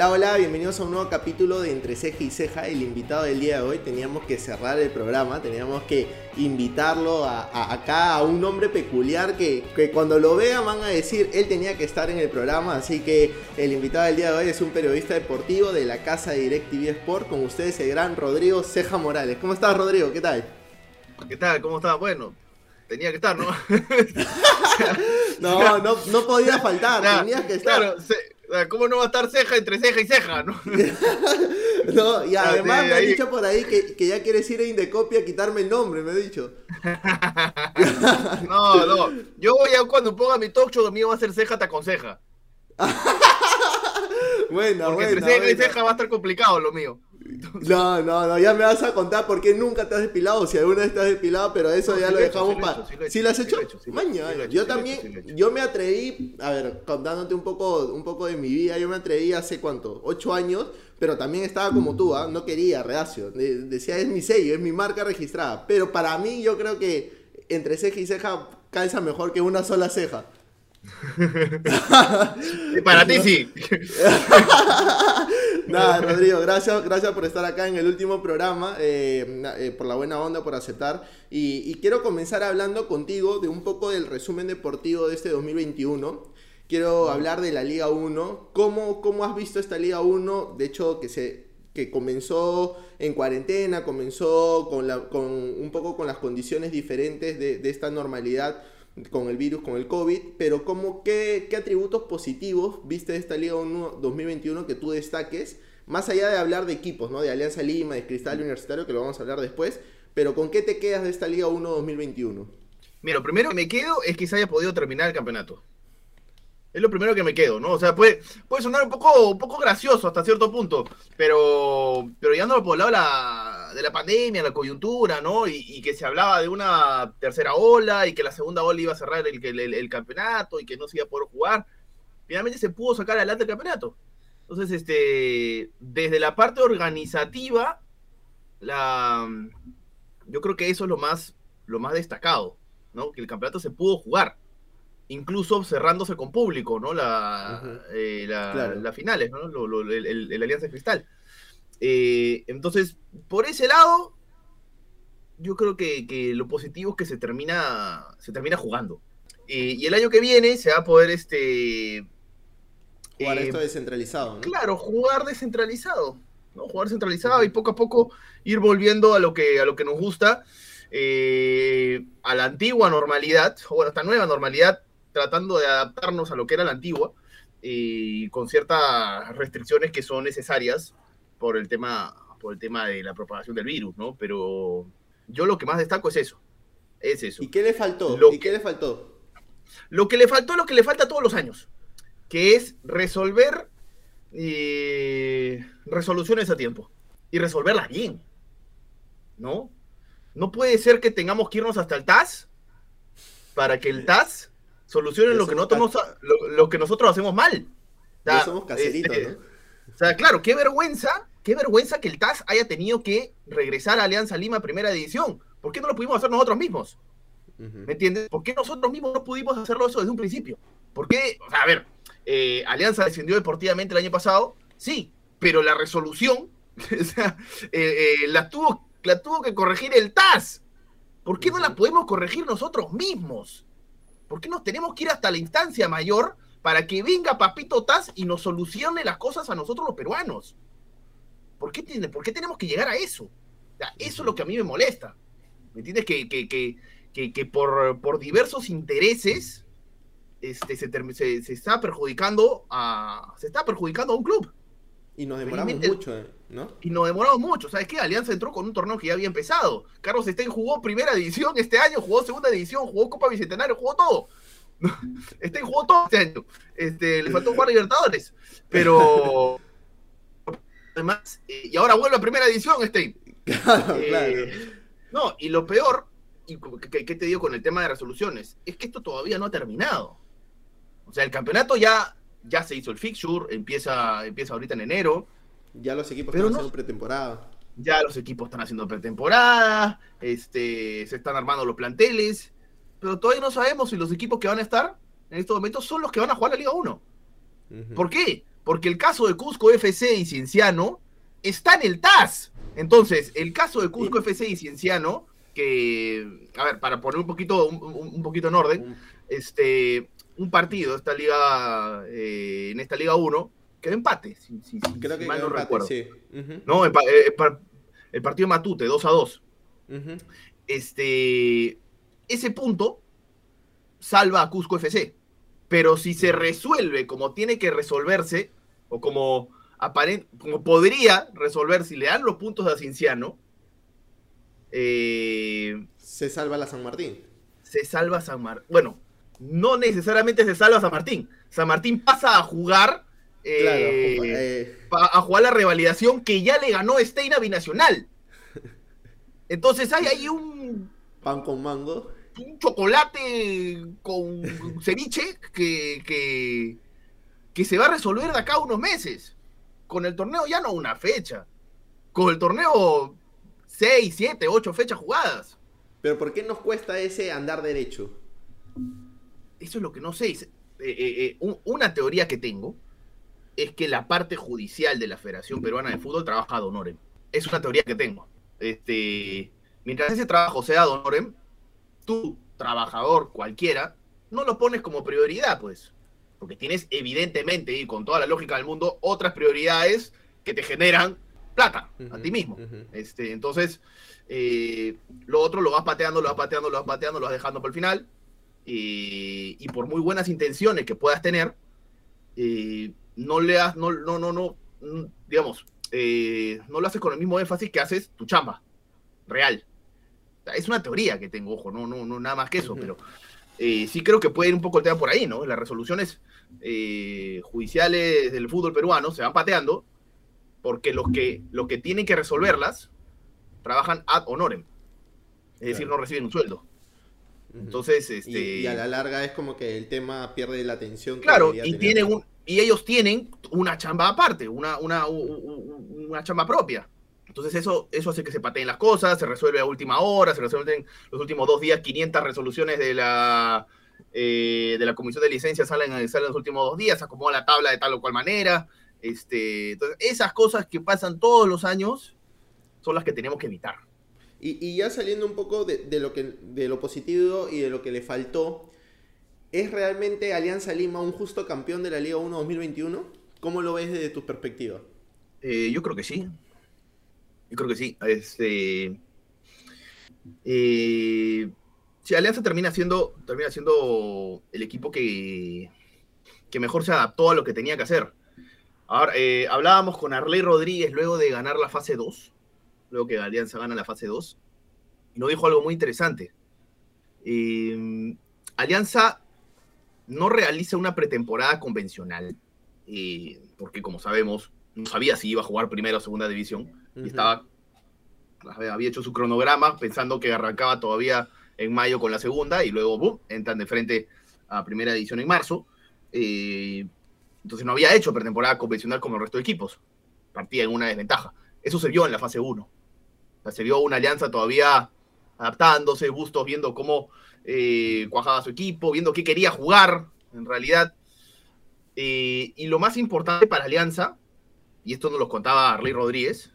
Hola, hola, bienvenidos a un nuevo capítulo de Entre Ceja y Ceja. El invitado del día de hoy teníamos que cerrar el programa, teníamos que invitarlo a, acá a un hombre peculiar que, que, cuando lo vean van a decir él tenía que estar en el programa. Así que el invitado del día de hoy es un periodista deportivo de la casa de DirecTV Sport. Con ustedes el gran Rodrigo Ceja Morales. ¿Cómo estás, Rodrigo? ¿Qué tal? ¿Qué tal? ¿Cómo estás? Bueno, tenía que estar, ¿no? no, no, no podía faltar, tenías que estar. Claro, ¿Cómo no va a estar ceja entre ceja y ceja, no? no, y además me ha dicho por ahí que, que, ya quieres ir a Indecopia a quitarme el nombre, me ha dicho. no, no. Yo ya cuando ponga mi talk show mío va a ser ceja te aconseja. bueno, Porque entre ceja y ceja va a estar complicado lo mío. No, no, no, ya me vas a contar por qué nunca te has depilado, si alguna vez te has depilado, pero eso ya lo dejamos para... ¿Sí, lo has hecho? Mañana. yo también, yo me atreví, a ver, contándote un poco, un poco de mi vida, yo me atreví hace cuánto, ocho años, pero también estaba como tú, ¿ah? no quería, reacio, decía es mi sello, es mi marca registrada, pero para mí yo creo que entre ceja y ceja calza mejor que una sola ceja. para ti sí. Nada, Rodrigo, gracias, gracias por estar acá en el último programa, eh, eh, por la buena onda, por aceptar. Y, quiero comenzar hablando contigo de un poco del resumen deportivo de este 2021. Quiero hablar de la Liga 1. ¿Cómo, cómo has visto esta Liga 1? De hecho, que se que comenzó en cuarentena, comenzó con, la, con un poco con las condiciones diferentes de, de esta normalidad con el virus, con el COVID, pero ¿cómo, qué, qué atributos positivos viste de esta Liga 1 2021 que tú destaques? Más allá de hablar de equipos, ¿no? De Alianza Lima, de Cristal Universitario, que lo vamos a hablar después, pero ¿con qué te quedas de esta Liga 1 2021? Mira, lo primero que me quedo es que se haya podido terminar el campeonato. Es lo primero que me quedo, ¿no? O sea, puede, puede sonar un poco, un poco gracioso hasta cierto punto, pero, pero ya no por el lado de la, de la pandemia, la coyuntura, ¿no? Y, que se hablaba de una tercera ola y que la segunda ola iba a cerrar el, el, el, campeonato y que no se iba a poder jugar. Finalmente se pudo sacar adelante el campeonato. Entonces, este, desde la parte organizativa, la, yo creo que eso es lo más, lo más destacado, ¿no? Que el campeonato se pudo jugar incluso cerrándose con público, ¿no? La, eh, las finales, ¿no? el, Alianza Cristal. Eh, entonces, por ese lado, yo creo que, lo positivo es que se termina, se termina jugando. Eh, y el año que viene se va a poder este. Jugar esto descentralizado, ¿no? Claro, jugar descentralizado. ¿no? Jugar centralizado y poco a poco ir volviendo a lo que, a lo que nos gusta. a la antigua normalidad, o bueno, esta nueva normalidad, tratando de adaptarnos a lo que era la antigua y con ciertas restricciones que son necesarias por el tema, por el tema de la propagación del virus, ¿no? Pero yo lo que más destaco es eso. Es eso. ¿Y qué le faltó? Lo, ¿Y qué le faltó? Lo que le faltó es lo que le falta todos los años, que es resolver eh, resoluciones a tiempo y resolverlas bien. ¿No? No puede ser que tengamos que irnos hasta el TAS para que el TAS lo que, nosotros, lo, que nosotros hacemos mal. O somos caseritos, este, ¿no? O sea, claro, qué vergüenza, qué vergüenza que el TAS haya tenido que regresar a Alianza Lima Primera División. ¿Por qué no lo pudimos hacer nosotros mismos? ¿Me entiendes? ¿Por qué nosotros mismos no pudimos hacerlo eso desde un principio? ¿Por qué? O sea, a ver, eh, Alianza descendió deportivamente el año pasado, sí, pero la resolución, o sea, eh, eh, la, tuvo, la tuvo que corregir el TAS. ¿Por qué no la podemos corregir nosotros mismos? ¿Por qué nos tenemos que ir hasta la instancia mayor para que venga Papito Taz y nos solucione las cosas a nosotros los peruanos? ¿Por qué, tiene, ¿por qué tenemos que llegar a eso? eso es lo que a mí me molesta. ¿Me entiendes? Que, que, que, que por, por, diversos intereses este, se, se, está perjudicando a, se está perjudicando a un club. Y nos demoramos mucho, ¿no? Y nos demoramos mucho. ¿Sabes qué? Alianza entró con un torneo que ya había empezado. Carlos Stein jugó primera división este año, jugó segunda división, jugó Copa Bicentenario, jugó todo. Stein jugó todo este año. Este, le faltó jugar Libertadores. Pero. Además, eh, y ahora vuelve a primera división, Stein. Claro, eh, claro. No, y lo peor, y ¿qué te digo con el tema de resoluciones? Es que esto todavía no ha terminado. O sea, el campeonato ya ya se hizo el fixture, empieza, empieza ahorita en enero. Ya los equipos están haciendo pretemporada. Ya los equipos están haciendo pretemporada, este, se están armando los planteles, pero todavía no sabemos si los equipos que van a estar en estos momentos son los que van a jugar la Liga 1. ¿Por qué? Porque el caso de Cusco FC y Cienciano está en el TAS. Entonces, el caso de Cusco FC y Cienciano, que, a ver, para poner un poquito, un, poquito en orden, este, un partido esta liga, eh, en esta Liga 1, quedó empate, si, Creo que mal no recuerdo. Sí. No, el, eh, el, partido Matute, 2 a 2. Este, ese punto salva a Cusco FC. Pero si se resuelve como tiene que resolverse, o como, como podría resolver si le dan los puntos a Cinciano, eh, se salva la San Martín. Se salva San Martín. Bueno, no necesariamente se salva San Martín. San Martín pasa a jugar. Eh, eh. a jugar la revalidación que ya le ganó Steina Binacional. Entonces hay ahí un. Pan con mango un chocolate con ceviche que, que, se va a resolver de acá a unos meses. Con el torneo ya no una fecha. Con el torneo seis, siete, ocho fechas jugadas. Pero ¿por qué nos cuesta ese andar derecho? Eso es lo que no sé. Eh, eh, eh, una teoría que tengo es que la parte judicial de la Federación Peruana de Fútbol trabaja a Donorem. Es una teoría que tengo. Este, mientras ese trabajo sea Donorem, tú, trabajador cualquiera, no lo pones como prioridad, pues. Porque tienes evidentemente, y con toda la lógica del mundo, otras prioridades que te generan plata a ti mismo. este, entonces, eh, lo otro lo vas pateando, lo vas pateando, lo vas pateando, lo vas dejando por el final. y por muy buenas intenciones que puedas tener, eh, no le has, no, no, no, no, digamos, eh, no lo haces con el mismo énfasis que haces tu chamba real. Es una teoría que tengo, ojo, no, no, no nada más que eso, pero sí creo que puede ir un poco el tema por ahí, ¿no? Las resoluciones eh, judiciales del fútbol peruano se van pateando porque los que, los que tienen que resolverlas trabajan ad honorem, es decir, no reciben un sueldo. Entonces, este... Y, a la larga es como que el tema pierde la atención. claro, y, tienen un, y ellos tienen una chamba aparte, una, una, una chamba propia. Entonces eso, eso hace que se pateen las cosas, se resuelve a última hora, se resuelven los últimos dos días 500 resoluciones de la, eh, de la comisión de licencia salen, salen los últimos dos días, acomoda la tabla de tal o cual manera. Este, entonces, esas cosas que pasan todos los años son las que tenemos que evitar. Y, ya saliendo un poco de, lo que, de lo positivo y de lo que le faltó, ¿es realmente Alianza Lima un justo campeón de la Liga 1 2021? ¿Cómo lo ves desde tu perspectiva? Eh, yo creo que sí. Yo creo que sí. Este, eh, si Alianza termina siendo, termina siendo el equipo que, que mejor se adaptó a lo que tenía que hacer. Ahora, eh, hablábamos con Arley Rodríguez luego de ganar la fase 2, luego que Alianza gana la fase 2, y nos dijo algo muy interesante. Eh, Alianza no realiza una pretemporada convencional, porque como sabemos, no sabía si iba a jugar primera o segunda división y estaba, había hecho su cronograma pensando que arrancaba todavía en mayo con la segunda y luego boom, entran de frente a primera edición en marzo. Eh, entonces no había hecho pretemporada convencional como el resto de equipos. Partía en una desventaja. Eso se vio en la fase 1. se vio una alianza todavía adaptándose, Bustos viendo cómo eh, cuajaba su equipo, viendo qué quería jugar en realidad. Eh, y lo más importante para Alianza, y esto nos lo contaba Arley Rodríguez,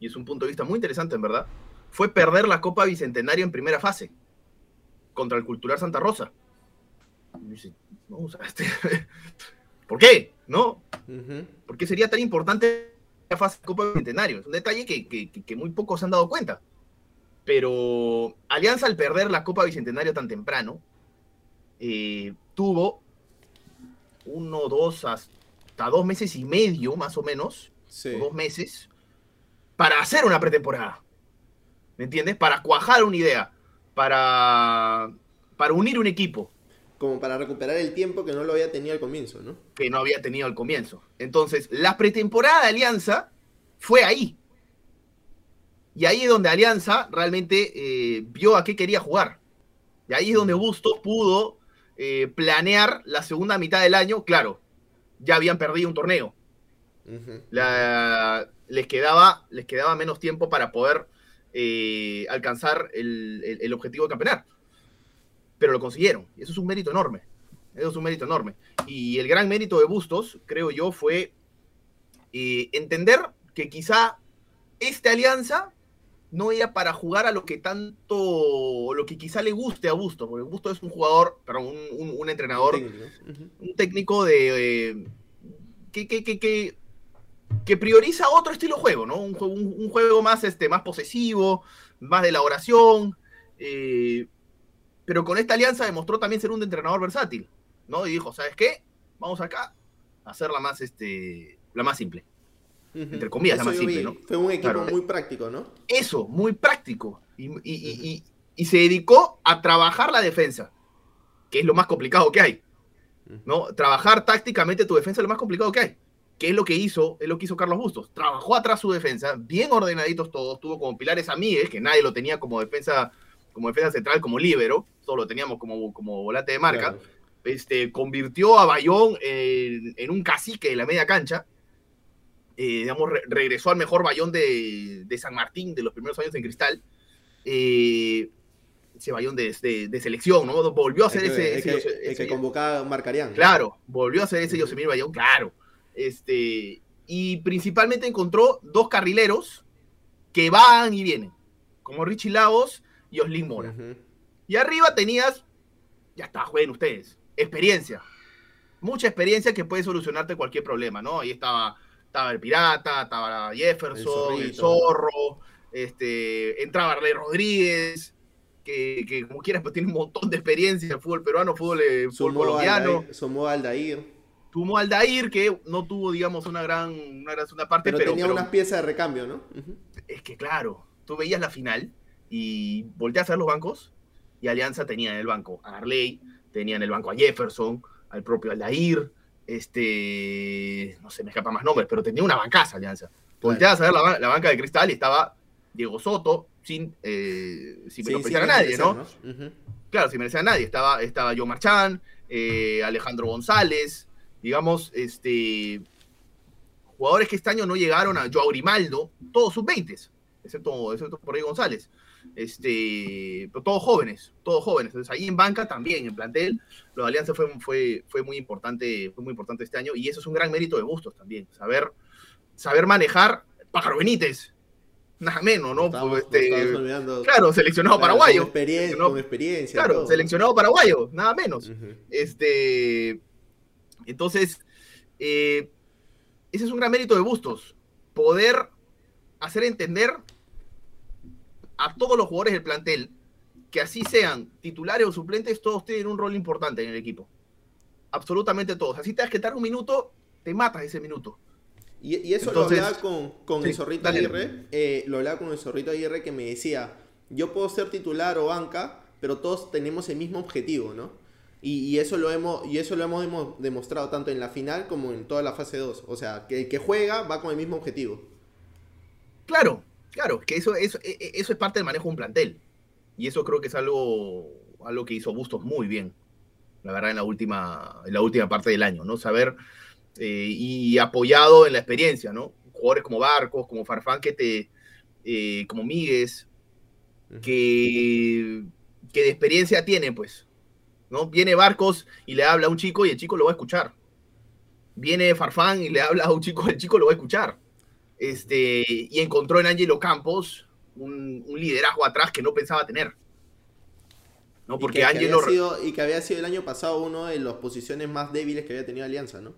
y es un punto de vista muy interesante, en verdad, fue perder la Copa Bicentenario en primera fase contra el Cultural Santa Rosa. Este, ¿Por qué? ¿No? ¿Por qué sería tan importante la fase de Copa Bicentenario? Es un detalle que, muy pocos se han dado cuenta. Pero Alianza al perder la Copa Bicentenario tan temprano, eh, tuvo uno, dos, hasta dos meses y medio, más o menos, dos meses, para hacer una pretemporada. ¿Me entiendes? Para cuajar una idea, para, para unir un equipo. Como para recuperar el tiempo que no lo había tenido al comienzo, ¿no? Que no había tenido al comienzo. Entonces, la pretemporada de Alianza fue ahí. Y ahí es donde Alianza realmente eh, vio a qué quería jugar. Y ahí es donde Bustos pudo eh, planear la segunda mitad del año. Claro, ya habían perdido un torneo. la, les quedaba, les quedaba menos tiempo para poder eh, alcanzar el, objetivo de campeonato. Pero lo consiguieron, y eso es un mérito enorme. Eso es un mérito enorme. Y el gran mérito de Bustos, creo yo, fue eh, entender que quizá esta alianza no era para jugar a lo que tanto, lo que quizá le guste a Bustos, porque Bustos es un jugador, pero un, un, entrenador, un técnico, un técnico de... Eh, que, que, que, que, prioriza otro estilo de juego, ¿no? Un, un, juego más, este, más posesivo, más de elaboración, eh, pero con esta alianza demostró también ser un entrenador versátil, ¿no? Y dijo, ¿sabes qué? Vamos acá a hacer la más, este, la más simple. Entre comillas, la más simple, ¿no? Fue un equipo muy práctico, ¿no? Eso, muy práctico. Y, se dedicó a trabajar la defensa, que es lo más complicado que hay. ¿no? Trabajar tácticamente tu defensa es lo más complicado que hay. ¿Qué es lo que hizo? Es lo que hizo Carlos Bustos. Trabajó atrás su defensa, bien ordenaditos todos, tuvo como pilares a Miguel, que nadie lo tenía como defensa, como defensa central, como líbero, solo lo teníamos como, como volante de marca. Este, convirtió a Bayón en, un cacique de la media cancha. Eh, digamos, regresó al mejor Bayón de, San Martín de los primeros años en Cristal. Eh, ese Bayón de, selección, ¿no? Volvió a ser ese, el que, convocaba Marcarían. Claro, volvió a ser ese Yosemir Bayón, claro. Este, y principalmente encontró dos carrileros que van y vienen, como Richie Lagos y Oslin Mora. Y arriba tenías, ya está, jueguen ustedes, experiencia. Mucha experiencia que puede solucionarte cualquier problema, ¿no? Ahí estaba, estaba el Pirata, estaba Jefferson, el, Zorro, este, entraba Arley Rodríguez, que, como quieras, pues tiene un montón de experiencia en el fútbol peruano, fútbol, eh, fútbol colombiano. sumó Aldair. Sumó Aldair, que no tuvo, digamos, una gran, una gran parte, pero, tenía unas piezas de recambio, ¿no? Es que claro, tú veías la final y volteas a ver los bancos y Alianza tenía en el banco a Arley, tenía en el banco a Jefferson, al propio Aldair, este, no sé, me escapa más nombres, pero tenía una bancaza Alianza. Volteabas a ver la, banca de cristal y estaba Diego Soto, sin, eh, sin a nadie, ¿no? Claro, sin merecer a nadie. Estaba, estaba Joe Marchán, eh, Alejandro González, digamos, este, jugadores que este año no llegaron a Joao Grimaldo, todos sub-20, excepto, excepto por ahí González este, todos jóvenes, todos jóvenes. Entonces ahí en banca también, en plantel, lo de Alianza fue, fue, fue, muy importante, fue muy importante este año y eso es un gran mérito de Bustos también, saber, saber manejar Pájaro Benítez, nada menos, ¿no? Pues, este, claro, seleccionado paraguayo. Con experiencia, con experiencia claro, seleccionado paraguayo, nada menos. Este, entonces, eh, ese es un gran mérito de Bustos, poder hacer entender a todos los jugadores del plantel, que así sean titulares o suplentes, todos tienen un rol importante en el equipo. Absolutamente todos. Así te das que dar un minuto, te matas ese minuto. Y, eso lo hablaba con, el Zorrito Aguirre, eh, lo hablaba con el Zorrito Aguirre que me decía, yo puedo ser titular o banca, pero todos tenemos el mismo objetivo, ¿no? Y, eso lo hemos, y eso lo hemos demostrado tanto en la final como en toda la fase 2. O sea, que el que juega va con el mismo objetivo. Claro, Claro, que eso, eso, e, e, eso es parte del manejo de un plantel. Y eso creo que es algo, algo que hizo Bustos muy bien, la verdad, en la última, en la última parte del año, ¿no? Saber eh, y apoyado en la experiencia, ¿no? Jugadores como Barcos, como Farfán, que te, eh, como Míguez, que, que de experiencia tiene, pues, ¿no? Viene Barcos y le habla a un chico y el chico lo va a escuchar. Viene Farfán y le habla a un chico, el chico lo va a escuchar. Este, y encontró en Angelo Campos un, liderazgo atrás que no pensaba tener. ¿no? Porque y que, Angelo... sido, y que había sido el año pasado uno de las posiciones más débiles que había tenido Alianza, ¿no?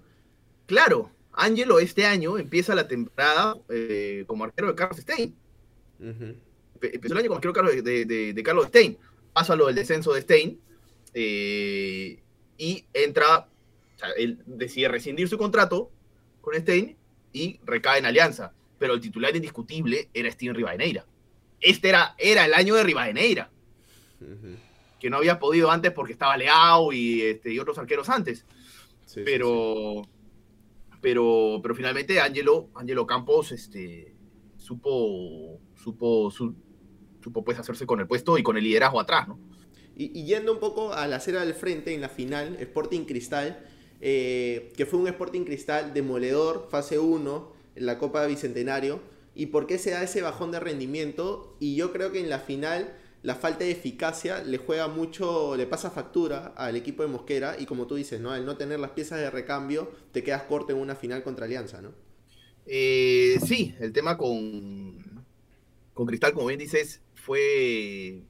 Claro, Angelo este año empieza la temporada eh, como arquero de Carlos Stein. Empezó el año como arquero de, Carlos Stein. Pasa lo del descenso de Stein eh, y entra, o sea, él decide rescindir su contrato con Stein y recae en Alianza. Pero el titular indiscutible era Steven Rivadeneira. Este era, era el año de Rivadeneira. Que no había podido antes porque estaba Leao y, este, y otros arqueros antes. pero, pero, pero finalmente Angelo, Angelo Campos este, supo, supo, supo pues hacerse con el puesto y con el liderazgo atrás, ¿no? Y, yendo un poco a la acera del frente en la final, Sporting Cristal, eh, que fue un Sporting Cristal demoledor, fase 1, en la Copa Bicentenario, y por qué se da ese bajón de rendimiento, y yo creo que en la final la falta de eficacia le juega mucho, le pasa factura al equipo de Mosquera y como tú dices, ¿no? El no tener las piezas de recambio, te quedas corto en una final contra Alianza, ¿no? Eh, sí, el tema con, con Cristal, como bien dices, fue,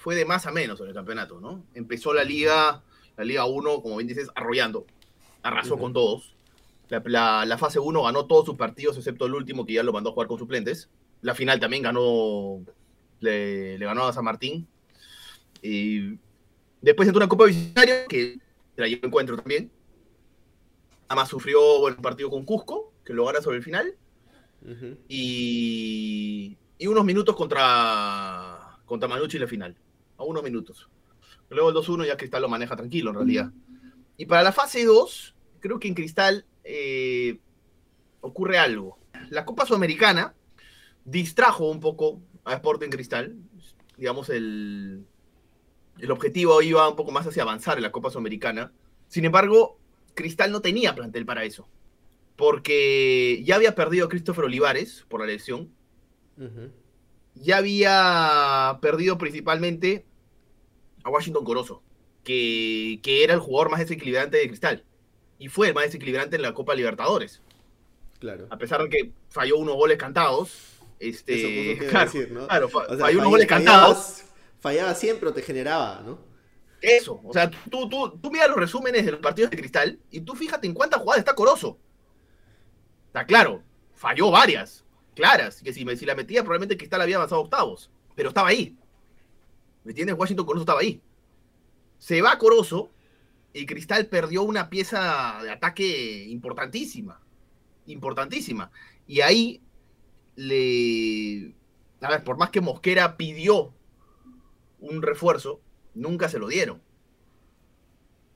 fue de más a menos en el campeonato, ¿no? Empezó la liga, la Liga 1, como bien dices, arrollando, arrasó con todos. La, fase 1 ganó todos sus partidos, excepto el último que ya lo mandó a jugar con suplentes. La final también ganó, le, ganó a San Martín. Y después entró una Copa Visionaria, que la llevó encuentro también. Además sufrió el partido con Cusco, que lo gana sobre el final. y, y, unos minutos contra, contra Manucci en la final. A unos minutos. Luego el 2-1 ya Cristal lo maneja tranquilo en realidad. Y para la fase 2, creo que en Cristal eh, ocurre algo. La Copa Sudamericana distrajo un poco a Sporting Cristal. Digamos, el, el objetivo iba un poco más hacia avanzar en la Copa Sudamericana. Sin embargo, Cristal no tenía plantel para eso. Porque ya había perdido a Christopher Olivares por la lesión. Ya había perdido principalmente a Washington Corozo, que, que era el jugador más desequilibrante de Cristal y fue el más desequilibrante en la Copa Libertadores. Claro. A pesar de que falló unos goles cantados. Este, claro, claro falló unos goles cantados. Fallaba siempre o te generaba, ¿no? Eso, o sea, tú, tú, tú mira los resúmenes de los partidos de Cristal y tú fíjate en cuántas jugadas está Corozo. Está claro, falló varias, claras, que si, si la metía probablemente Cristal había avanzado octavos, pero estaba ahí. ¿Me entiendes? Washington Corozo estaba ahí. Se va Corozo y Cristal perdió una pieza de ataque importantísima. Importantísima. Y ahí le. A ver, por más que Mosquera pidió un refuerzo, nunca se lo dieron.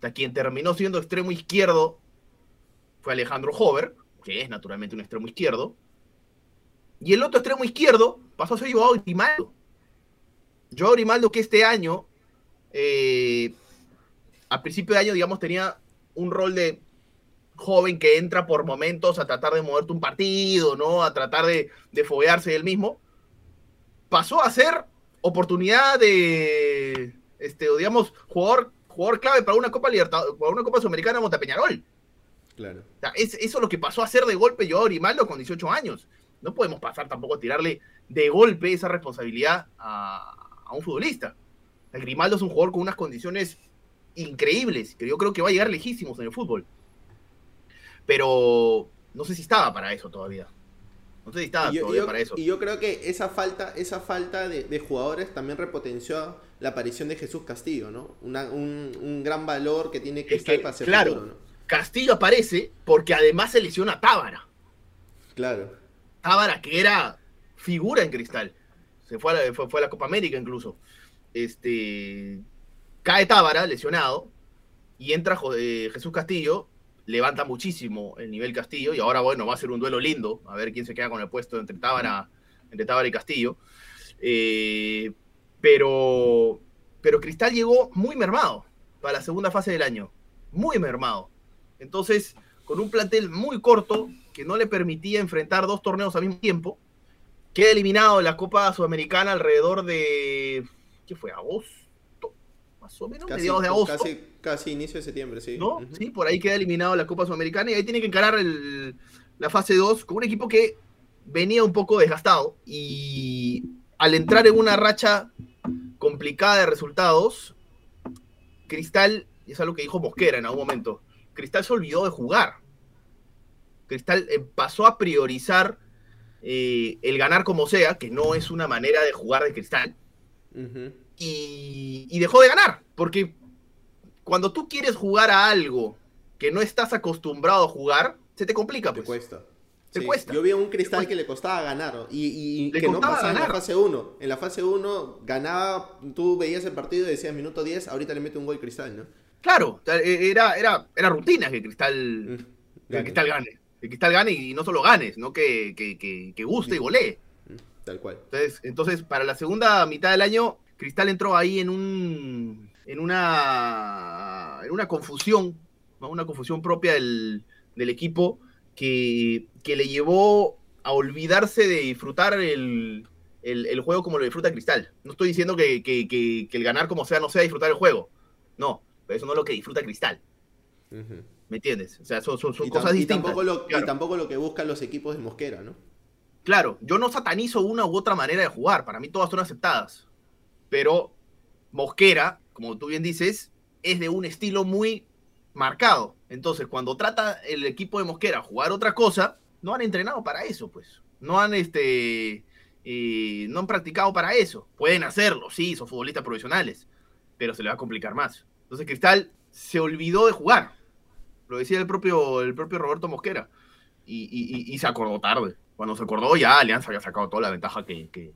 Sea, quien terminó siendo extremo izquierdo fue Alejandro Hover, que es naturalmente un extremo izquierdo. Y el otro extremo izquierdo pasó a ser Joao Grimaldo. Joao Grimaldo que este año eh, a principio de año, digamos, tenía un rol de joven que entra por momentos a tratar de moverte un partido, ¿no? A tratar de, de foguearse él mismo. Pasó a ser oportunidad de, este, digamos, jugador, jugador clave para una Copa Libertadores, para una Copa Sudamericana Montepeñarol. Claro. es, eso es lo que pasó a hacer de golpe yo a Grimaldo con 18 años. No podemos pasar tampoco a tirarle de golpe esa responsabilidad a, a un futbolista. El Grimaldo es un jugador con unas condiciones increíbles, que yo creo que va a llegar lejísimos en el fútbol. Pero no sé si estaba para eso todavía. No sé si estaba todavía para eso. Y yo creo que esa falta, esa falta de, jugadores también repotenció la aparición de Jesús Castillo, ¿no? un, gran valor que tiene que estar para ser claro, Castillo aparece porque además se lesiona a Tábara. Claro. Tábara, que era figura en cristal. Se fue a la, fue la Copa América incluso. Este, Cae Tábara, lesionado, y entra eh, Jesús Castillo, levanta muchísimo el nivel Castillo, y ahora, bueno, va a ser un duelo lindo, a ver quién se queda con el puesto entre Tábara, entre Tábara y Castillo. Eh, pero, pero Cristal llegó muy mermado para la segunda fase del año, muy mermado. Entonces, con un plantel muy corto, que no le permitía enfrentar dos torneos al mismo tiempo, queda eliminado en la Copa Sudamericana alrededor de, ¿qué fue? ¿Agosto? más o menos, mediados de agosto. Casi, inicio de septiembre, sí. ¿No? Sí, por ahí queda eliminado la Copa Sudamericana y ahí tiene que encarar la fase 2 con un equipo que venía un poco desgastado y al entrar en una racha complicada de resultados, Cristal, y es algo que dijo Mosquera en algún momento, Cristal se olvidó de jugar. Cristal eh, pasó a priorizar eh, el ganar como sea, que no es una manera de jugar de Cristal y, dejó de ganar, porque cuando tú quieres jugar a algo que no estás acostumbrado a jugar, se te complica. Pues. Te cuesta. Te cuesta. Yo vi un cristal que le costaba ganar y, que no pasaba en la fase 1. En la fase 1 ganaba, tú veías el partido y decías minuto 10, ahorita le mete un gol cristal, ¿no? Claro, e, era, era, era rutina que cristal, mm, que cristal gane. Que cristal gane y no solo ganes, no que, que, guste y golee. Mm, tal cual. Entonces, entonces, para la segunda mitad del año, Cristal entró ahí en un en una en una confusión, una confusión propia del, equipo que, le llevó a olvidarse de disfrutar el, el, juego como lo disfruta Cristal. No estoy diciendo que, el ganar como sea no sea disfrutar el juego. No, pero eso no es lo que disfruta Cristal. ¿Me entiendes? O sea, son, cosas distintas. Y tampoco, lo, y tampoco lo que buscan los equipos de Mosquera, ¿no? Claro, yo no satanizo una u otra manera de jugar. Para mí todas son aceptadas. Pero Mosquera, como tú bien dices, es de un estilo muy marcado. Entonces, cuando trata el equipo de Mosquera jugar otra cosa, no han entrenado para eso, pues. No han este no han practicado para eso. Pueden hacerlo, sí, son futbolistas profesionales, pero se les va a complicar más. Entonces Cristal se olvidó de jugar. Lo decía el propio, el propio Roberto Mosquera. Y, se acordó tarde. Cuando se acordó ya Alianza había sacado toda la ventaja que,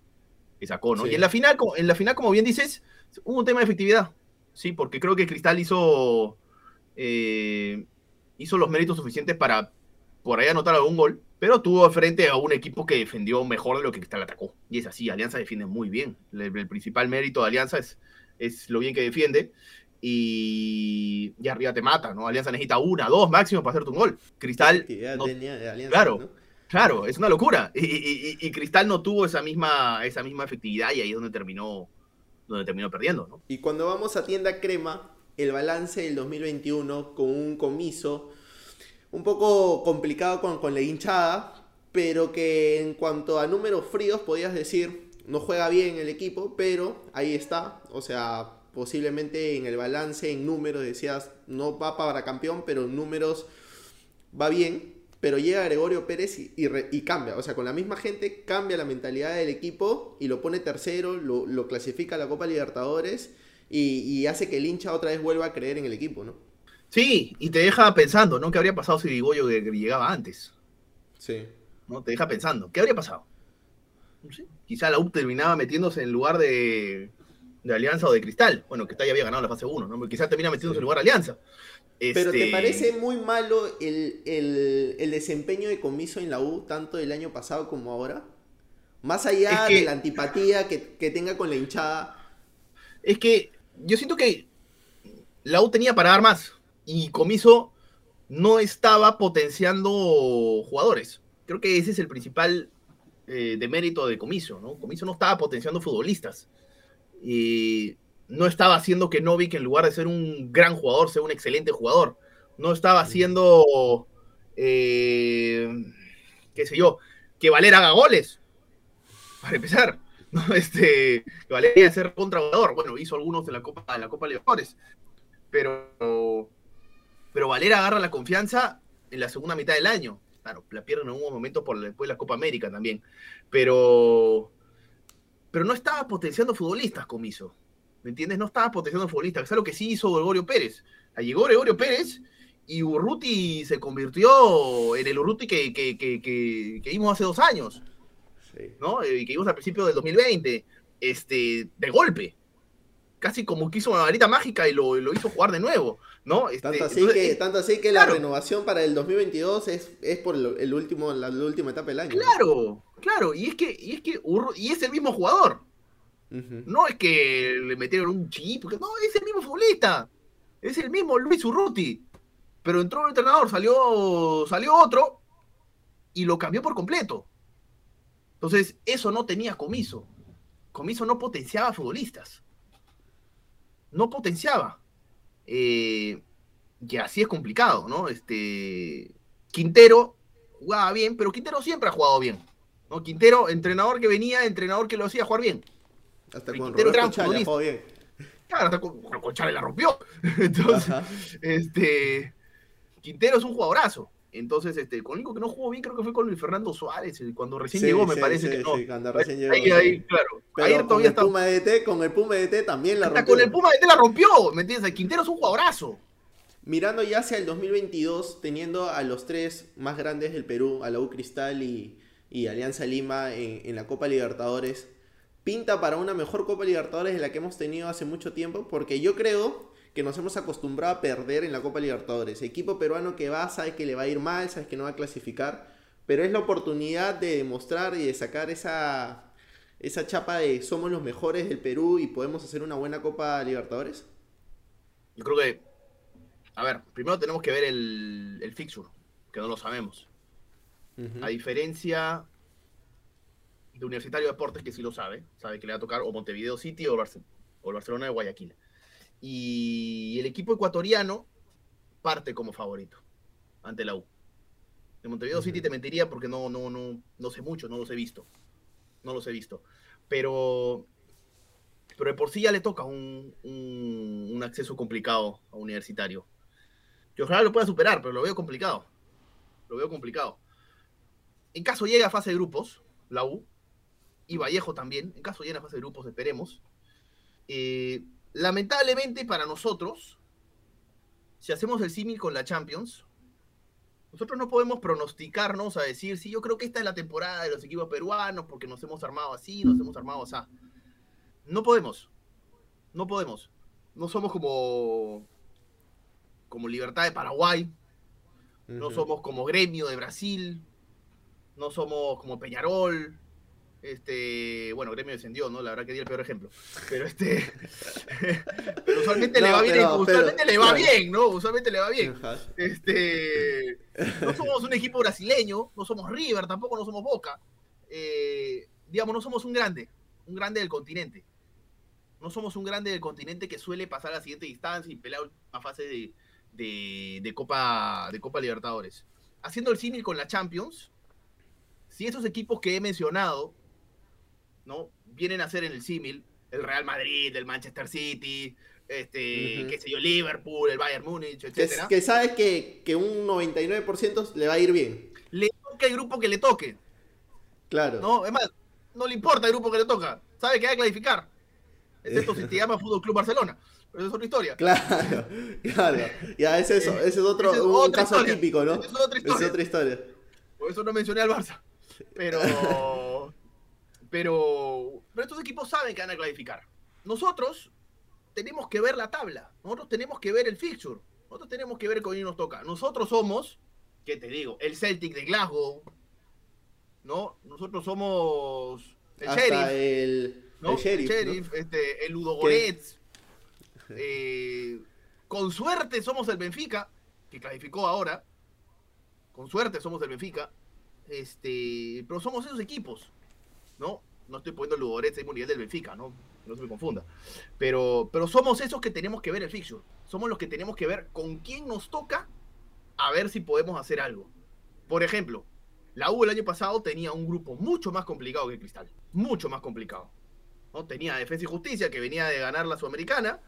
sacó, ¿no? Y en la, final, en la final, como bien dices, hubo un tema de efectividad. Sí, porque creo que Cristal hizo, eh, hizo los méritos suficientes para por ahí anotar algún gol pero tuvo frente a un equipo que defendió mejor de lo que Cristal atacó. Y es así, Alianza defiende muy bien. El, principal mérito de Alianza es, es, lo bien que defiende. Y, y, arriba te mata, ¿no? Alianza necesita una, dos máximo para hacerte un gol. Cristal. claro, claro, es una locura. Y, Cristal no tuvo esa misma, esa misma efectividad y ahí es donde terminó, donde terminó perdiendo, ¿no? Y cuando vamos a tienda crema, el balance del 2021 con un comiso un poco complicado con, la hinchada, pero que en cuanto a números fríos podías decir, no juega bien el equipo, pero ahí está, o sea, posiblemente en el balance, en números, decías, no va para campeón, pero en números va bien, pero llega Gregorio Pérez y, cambia, o sea, con la misma gente cambia la mentalidad del equipo y lo pone tercero, lo, clasifica a la Copa Libertadores y, y hace que el hincha otra vez vuelva a creer en el equipo, ¿no? Sí, y te deja pensando, ¿no? ¿Qué habría pasado si Digoyo llegaba antes? Sí. ¿No? Te deja pensando, ¿qué habría pasado? No sé. Quizá la U terminaba metiéndose en lugar de, de Alianza o de Cristal. Bueno, Cristal ya había ganado la fase 1, ¿no? Quizá termina metiéndose en lugar de Alianza. Pero ¿te este parece muy malo el, desempeño de Comiso en la U, tanto del año pasado como ahora? Más allá de la antipatía que, que tenga con la hinchada. Es que yo siento que la U tenía para dar más y Comiso no estaba potenciando jugadores. Creo que ese es el principal eh, demérito de Comiso, ¿no? Comiso no estaba potenciando futbolistas. Y no estaba haciendo que Novik, en lugar de ser un gran jugador, sea un excelente jugador. No estaba haciendo, eh, qué sé yo, que Valera haga goles. Para empezar, ¿no? Este, que Valera ser contrajugador. Bueno, hizo algunos de la Copa, de la Copa Libertadores. Pero pero Valera agarra la confianza en la segunda mitad del año. Claro, la pierde en algún momento por después de la Copa América también. Pero, pero no estaba potenciando futbolistas, Comiso. ¿Me entiendes? No estaba potenciando futbolistas. Es algo que sí hizo Gregorio Pérez. Llegó Gregorio Pérez y Urruti se convirtió en el Urruti que, que, vimos hace dos años. ¿no? Y que vimos al principio del 2020. Este, de golpe casi como que hizo una varita mágica y lo, hizo jugar de nuevo, ¿no? Este, tanto, así que, tanto así que la renovación para el 2022 es, es por el, último, la, última etapa del año. Claro, claro, y es que, y es que y es el mismo jugador. No es que le metieron un chip, no, es el mismo futbolista. Es el mismo Luis Urruti. Pero entró un entrenador, salió, salió otro y lo cambió por completo. Entonces, eso no tenía comiso. Comiso no potenciaba futbolistas no potenciaba. Eh, y así es complicado, ¿no? Este, Quintero jugaba bien, pero Quintero siempre ha jugado bien. ¿no? Quintero, entrenador que venía, entrenador que lo hacía jugar bien. Hasta con Quintero bien. Claro, hasta con, con Chale la rompió. Entonces, este, Quintero es un jugadorazo. Entonces, este, con el único que no jugó bien creo que fue con Luis Fernando Suárez, cuando recién llegó, me parece que no. Sí, cuando recién llegó. Ahí, claro. Pero con el Puma de T, con el Puma de T también la rompió. con el Puma de T la rompió, ¿me entiendes? Quintero es un jugadorazo. Mirando ya hacia el 2022, teniendo a los tres más grandes del Perú, a la U Cristal y, y Alianza Lima en, en la Copa Libertadores, pinta para una mejor Copa Libertadores de la que hemos tenido hace mucho tiempo, porque yo creo que nos hemos acostumbrado a perder en la Copa Libertadores. Equipo peruano que va, sabe que le va a ir mal, sabe que no va a clasificar, pero es la oportunidad de demostrar y de sacar esa, esa chapa de somos los mejores del Perú y podemos hacer una buena Copa Libertadores. Yo creo que, a ver, primero tenemos que ver el, el fixture, que no lo sabemos. A diferencia de Universitario de Deportes, que sí lo sabe, sabe que le va a tocar o Montevideo City o, Barce- o el Barcelona de Guayaquil. Y el equipo ecuatoriano parte como favorito ante la U. De Montevideo City Ujú. te mentiría porque no, no, no, no sé mucho, no los he visto. No los he visto. Pero, pero de por sí ya le toca un, un, un acceso complicado a Universitario. Que ojalá lo pueda superar, pero lo veo complicado. Lo veo complicado. En caso llegue a fase de grupos, la U, y Vallejo también, en caso llegue a fase de grupos, esperemos. eh, lamentablemente para nosotros, si hacemos el símil con la Champions, nosotros no podemos pronosticarnos a decir, sí, yo creo que esta es la temporada de los equipos peruanos porque nos hemos armado así, nos hemos armado así. No podemos. No podemos. No somos como como Libertad de Paraguay, no somos como Gremio de Brasil, no somos como Peñarol, este, bueno, Gremio descendió, ¿no? La verdad que di el peor ejemplo. Pero este pero usualmente le va bien, pero- usualmente pero- le va claro. bien, ¿no? Usualmente le va bien. Este, no somos un equipo brasileño, no somos River, tampoco no somos Boca. Eh, digamos, no somos un grande, un grande del continente. No somos un grande del continente que suele pasar a la siguiente distancia y pelear a fase de, de, de Copa, de Copa Libertadores. Haciendo el símil con la Champions, si esos equipos que he mencionado ¿no? vienen a ser en el símil, el Real Madrid, el Manchester City, este, qué sé yo, Liverpool, el Bayern Múnich, Que, etcétera. que sabes que, que un 99% le va a ir bien. le toque el grupo que le toque. Claro. No, es más, no le importa el grupo que le toca. Sabe que va a clasificar. Excepto si te llama Fútbol Club Barcelona. Pero eso es otra historia. Claro, claro. Ya, es eso. Ese es otro es un caso historia. típico, ¿no? Es otra Es otra historia. Por eso no mencioné al Barça. Pero. Pero. Pero estos equipos saben que van a clasificar. Nosotros tenemos que ver la tabla. Nosotros tenemos que ver el fixture. Nosotros tenemos que ver con quién nos toca. Nosotros somos, ¿qué te digo? El Celtic de Glasgow. ¿No? Nosotros somos el Hasta Sheriff. el, ¿no? el sheriff. ¿no? este, el Ludogorets. Eh, con suerte somos el Benfica, que clasificó ahora. Con suerte somos el Benfica. Este, pero somos esos equipos, ¿no? No estoy poniendo el Ludogorets en el nivel del Benfica, ¿no? No se me confunda. Pero, pero somos esos que tenemos que ver el fixture. Somos los que tenemos que ver con quién nos toca a ver si podemos hacer algo. Por ejemplo, la U el año pasado tenía un grupo mucho más complicado que Cristal. Mucho más complicado. ¿no? Tenía Defensa y Justicia, que venía de ganar la Sudamericana.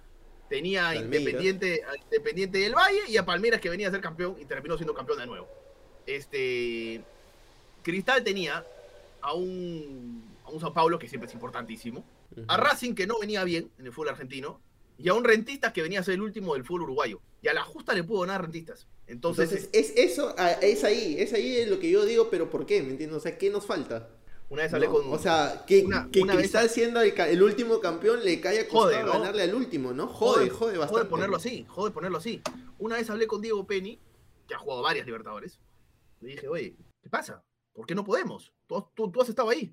Tenía Palmeiras. Independiente, Independiente del Valle y a Palmeiras, que venía a ser campeón y terminó siendo campeón de nuevo. Este. Cristal tenía a un, a un Sao Paulo, que siempre es importantísimo. A. Racing, que no venía bien en el fútbol argentino. Y a un Rentistas, que venía a ser el último del fútbol uruguayo. Y a la justa le pudo ganar a Rentistas. Entonces, Entonces, es eso, ah, es ahí, es ahí lo que yo digo, pero ¿por qué? ¿Me entiendes? O sea, ¿qué nos falta? una vez hablé ¿No? con. O sea, que, una- que una vez- Cristal siendo el, último campeón le caiga Jode, costado ¿no? ganarle al último, ¿no? Jode, jode bastante. Jode ponerlo así, jode ponerlo así. Una vez hablé con Diego Penny, que ha jugado varias Libertadores. Le dije, oye, ¿qué pasa? ¿Por qué no podemos? Tú, tú- tú has estado ahí.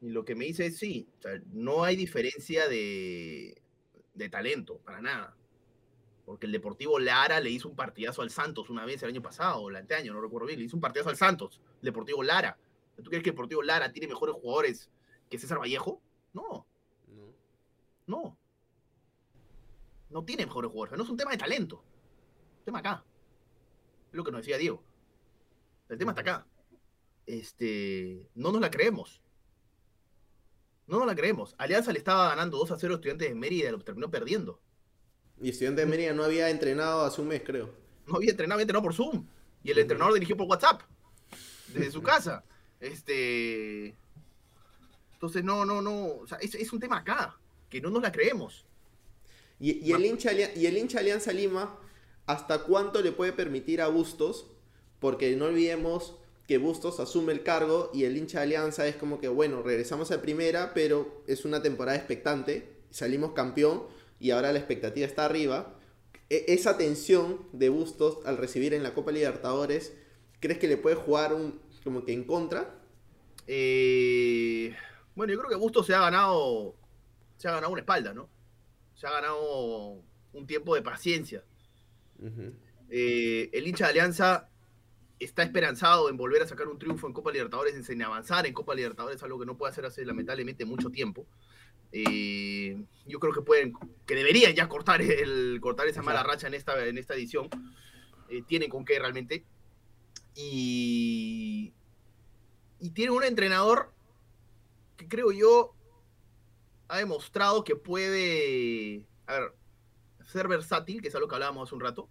Y lo que me dice es, sí, o sea, no hay diferencia de, de talento, para nada. Porque el Deportivo Lara le hizo un partidazo al Santos una vez el año pasado, o el anteaño, no recuerdo bien. Le hizo un partidazo al Santos, el Deportivo Lara. ¿Tú crees que el Deportivo Lara tiene mejores jugadores que César Vallejo? No, No. no. No tiene mejores jugadores. No es un tema de talento. Un tema acá. Es lo que nos decía Diego. El tema está acá. Este, no nos la creemos. No nos la creemos. Alianza le estaba ganando 2 a 0 a Estudiantes de Mérida y lo terminó perdiendo. Y Estudiante de Mérida no había entrenado hace un mes, creo. No había entrenado, había entrenado por Zoom. Y el Ujú. entrenador dirigió por WhatsApp. Desde su casa. Este. Entonces, no, no, no. O sea, es, es un tema acá. Que no nos la creemos. Y, y el hincha, y el hincha Alianza Lima, ¿hasta cuánto le puede permitir a Bustos? Porque no olvidemos que Bustos asume el cargo y el hincha de Alianza es como que, bueno, regresamos a primera, pero es una temporada expectante, salimos campeón y ahora la expectativa está arriba. E- esa tensión de Bustos al recibir en la Copa Libertadores, ¿crees que le puede jugar un, como que en contra? Eh, bueno, yo creo que Bustos se ha ganado. Se ha ganado una espalda, ¿no? Se ha ganado un tiempo de paciencia. Eh, el hincha de Alianza está esperanzado en volver a sacar un triunfo en Copa Libertadores, en avanzar en Copa Libertadores, algo que no puede hacer hace lamentablemente mucho tiempo. Eh, yo creo que pueden, que deberían ya cortar, el, cortar esa mala racha en esta, en esta edición. Eh, tienen con qué realmente. Y, y tiene un entrenador que creo yo ha demostrado que puede ser versátil, que es algo que hablábamos hace un rato.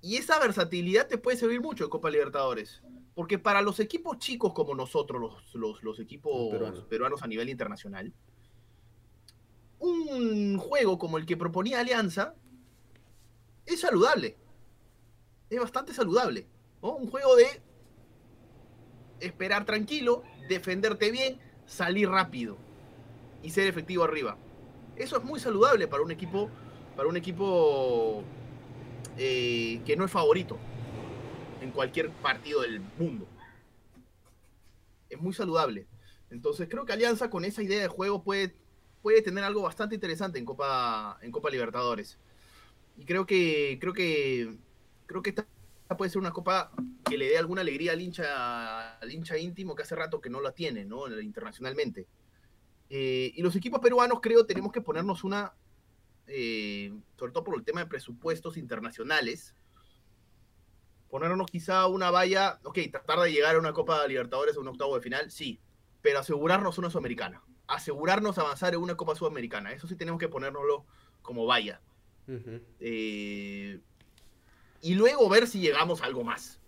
Y esa versatilidad te puede servir mucho en Copa Libertadores. Porque para los equipos chicos como nosotros, los, los, equipos peruanos. a nivel internacional, un juego como el que proponía Alianza es saludable. Es bastante saludable. Un juego de esperar tranquilo, defenderte bien, salir rápido y ser efectivo arriba. Eso es muy saludable para un equipo, para un equipo eh, que no es favorito en cualquier partido del mundo. Es muy saludable. Entonces creo que Alianza con esa idea de juego puede, puede tener algo bastante interesante en Copa, en Copa Libertadores. Y creo que, creo que, creo que esta puede ser una copa que le dé alguna alegría al hincha, hincha íntimo que hace rato que no la tiene, ¿no? Internacionalmente. Eh, y los equipos peruanos, creo, tenemos que ponernos una, eh, sobre todo por el tema de presupuestos internacionales, ponernos quizá una valla, ok, tratar de llegar a una Copa de Libertadores o un octavo de final, sí, pero asegurarnos una sudamericana, asegurarnos avanzar en una Copa Sudamericana, eso sí tenemos que ponérnoslo como valla. Eh, y luego ver si llegamos a algo más.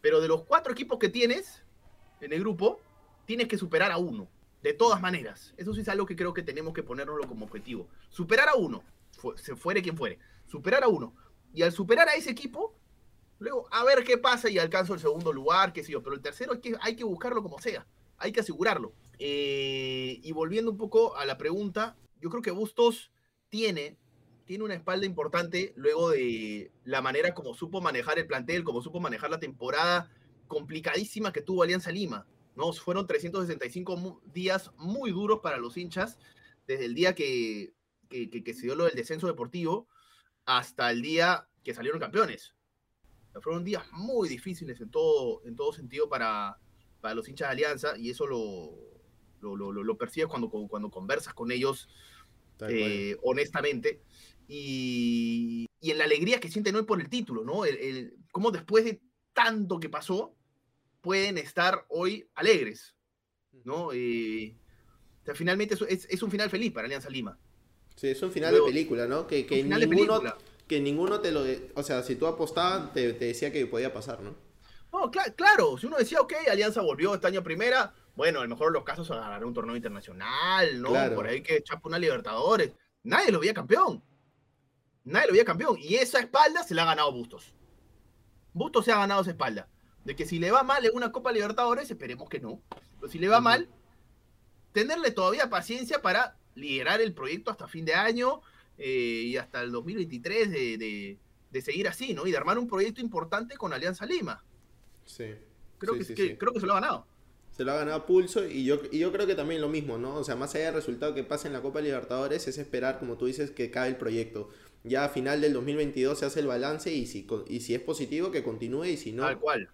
Pero de los cuatro equipos que tienes en el grupo, tienes que superar a uno. De todas maneras. Eso sí es algo que creo que tenemos que ponernoslo como objetivo. Superar a uno. se fuere quien fuere. Superar a uno. Y al superar a ese equipo, luego a ver qué pasa y alcanzo el segundo lugar, qué sé yo. Pero el tercero hay que, hay que buscarlo como sea. Hay que asegurarlo. Eh, y volviendo un poco a la pregunta, yo creo que Bustos tiene, tiene una espalda importante luego de la manera como supo manejar el plantel, como supo manejar la temporada complicadísima que tuvo Alianza Lima. ¿No? Fueron 365 días muy duros para los hinchas, desde el día que, que, se dio lo del descenso deportivo hasta el día que salieron campeones. fueron días muy difíciles en todo, en todo sentido para, para los hinchas de Alianza y eso lo, lo, lo, percibes cuando, cuando conversas con ellos eh, honestamente. Y, y, en la alegría que sienten hoy por el título, ¿no? El, el, cómo después de tanto que pasó, pueden estar hoy alegres, ¿no? Eh, finalmente es, es, un final feliz para Alianza Lima. Sí, es un final de película, ¿no? Que, que ninguno, que ninguno te lo... o sea, si tú apostabas, te, decía que podía pasar, ¿no? No, claro, si uno decía, ok, Alianza volvió este año primera, bueno, a lo mejor los casos agarrar un torneo internacional, ¿no? Por ahí que chapa una Libertadores. Nadie lo veía campeón. Nadie lo veía campeón. Y esa espalda se la ha ganado Bustos. Bustos se ha ganado esa espalda. De que si le va mal en una Copa Libertadores, esperemos que no. Pero si le va mal, tenerle todavía paciencia para liderar el proyecto hasta fin de año eh, y hasta el 2023 de, seguir así, ¿no? Y de armar un proyecto importante con Alianza Lima. Sí. Creo, que, creo que se lo ha ganado. Se lo ha ganado pulso y yo, y yo creo que también lo mismo, ¿no? O sea, más allá del resultado que pase en la Copa Libertadores, es esperar, como tú dices, que cae el proyecto. Ya a final del 2022 se hace el balance y si, y si es positivo, que continúe y si no... Tal cual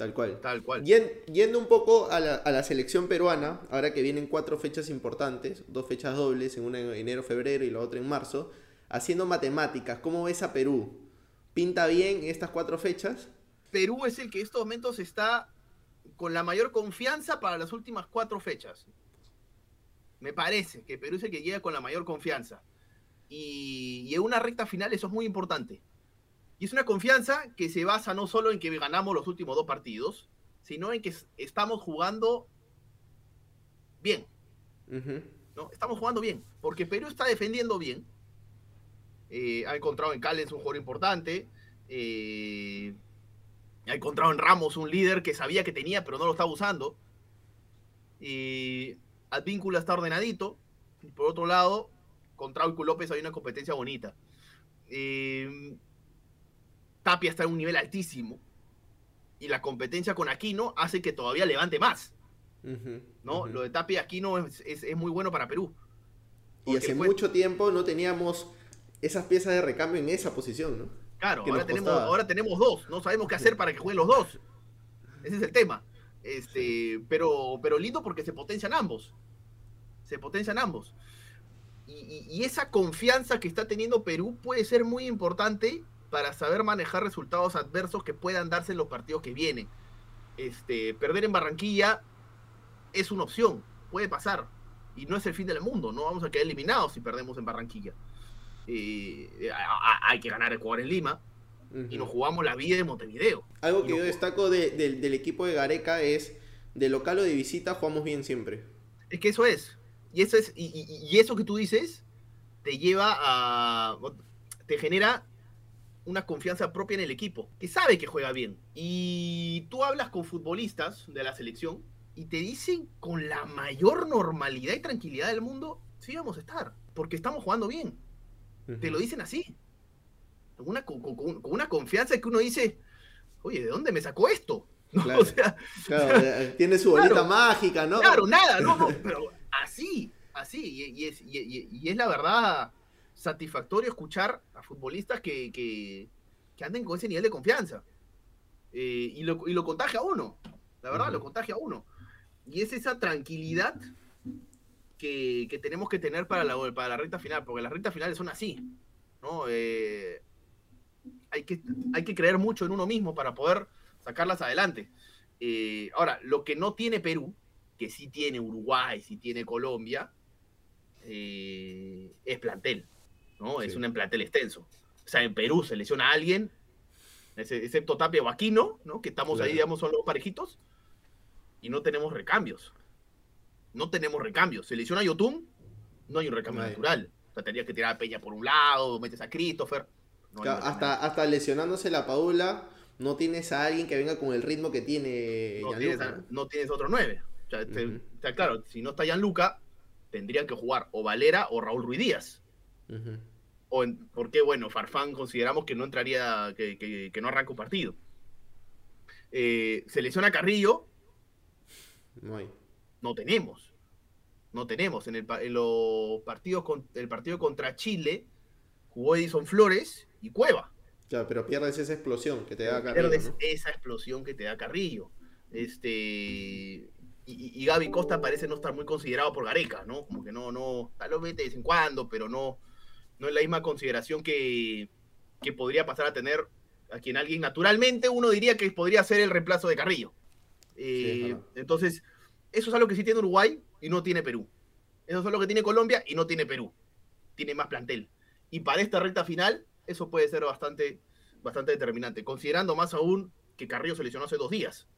Tal cual. Tal cual. Yendo un poco a la, selección peruana, ahora que vienen cuatro fechas importantes, dos fechas dobles, en una en enero, febrero y la otra en marzo, haciendo matemáticas, ¿cómo ves a Perú? ¿Pinta bien estas cuatro fechas? Perú es el que en estos momentos está con la mayor confianza para las últimas cuatro fechas. Me parece que Perú es el que llega con la mayor confianza. Y, y en una recta final eso es muy importante. Y es una confianza que se basa no solo en que ganamos los últimos dos partidos, sino en que estamos jugando bien. ¿no? Estamos jugando bien, porque Perú está defendiendo bien. Eh, ha encontrado en Callens un jugador importante. Eh, ha encontrado en Ramos un líder que sabía que tenía, pero no lo estaba usando. Y Advíncula está ordenadito. Y por otro lado, con Trauco López hay una competencia bonita. Eh, Tapia está en un nivel altísimo y la competencia con Aquino hace que todavía levante más. ¿no? Lo de Tapia y Aquino es, es, muy bueno para Perú. Y hace mucho tiempo no teníamos esas piezas de recambio en esa posición, ¿no? Claro, ahora tenemos, ahora tenemos dos, no sabemos qué hacer para que jueguen los dos. Ese es el tema. Este, pero, pero lindo porque se potencian ambos. Se potencian ambos. Y, esa confianza que está teniendo Perú puede ser muy importante para saber manejar resultados adversos que puedan darse en los partidos que vienen. Este, perder en Barranquilla es una opción, puede pasar. Y no es el fin del mundo, no vamos a quedar eliminados si perdemos en Barranquilla. Eh, hay que ganar el jugar en Lima, y nos jugamos la vida en Montevideo. Algo que yo destaco del equipo de Gareca es de local o de visita jugamos bien siempre. Es que eso es. Y eso es y, eso que tú dices te lleva a te genera una confianza propia en el equipo, que sabe que juega bien. Y tú hablas con futbolistas de la selección y te dicen con la mayor normalidad y tranquilidad del mundo, sí vamos a estar, porque estamos jugando bien. Te lo dicen así una, con, una confianza que uno dice, oye, ¿de dónde me sacó esto? o sea, eh, tiene su bolita mágica, ¿no? Claro, nada, no, pero así, así, y, es, y, es, la verdad satisfactorio escuchar a futbolistas que, que, anden con ese nivel de confianza. Eh, y, lo, y, lo, contagia a uno, la verdad, lo contagia a uno. Y es esa tranquilidad que, que, tenemos que tener para la, para la recta final, porque las rectas finales son así, ¿no? Eh, hay que, hay que creer mucho en uno mismo para poder sacarlas adelante. Eh, ahora, lo que no tiene Perú, que sí tiene Uruguay, sí tiene Colombia, eh, es plantel, ¿no? Es un plantel extenso. O sea, en Perú se lesiona a alguien, excepto Tapia o Aquino, ¿no? Que estamos ahí, digamos, son los parejitos, y no tenemos recambios. No tenemos recambios. Se lesiona a Yotun, no hay un recambio natural. O sea, tendrías que tirar a Peña por un lado, metes a Christopher hasta, hasta lesionándose la Paula, no tienes a alguien que venga con el ritmo que tiene no, tienes, otro 9. O claro, si no está Gianluca, tendrían que jugar o Valera o Raúl Ruiz Díaz. O porque, bueno, Farfán consideramos que no entraría, que, no arranca un partido. Eh, se lesiona Carrillo. No hay. No tenemos. No tenemos. En, el, en los partidos con, el partido contra Chile jugó Edison Flores y Cueva. Claro, pero pierdes esa explosión que te da Carrillo. Pierdes esa explosión que te da Carrillo. Este. Y, y, Gaby Costa parece no estar muy considerado por Gareca, ¿no? Como que no, no, tal vez de vez en cuando, pero no, no es la misma consideración que, que podría pasar a tener a quien alguien naturalmente uno diría que podría ser el reemplazo de Carrillo. Eh, entonces, eso es algo que sí tiene Uruguay y no tiene Perú. Eso es algo que tiene Colombia y no tiene Perú. Tiene más plantel. Y para esta recta final, eso puede ser bastante, bastante determinante, considerando más aún que Carrillo se lesionó hace dos días.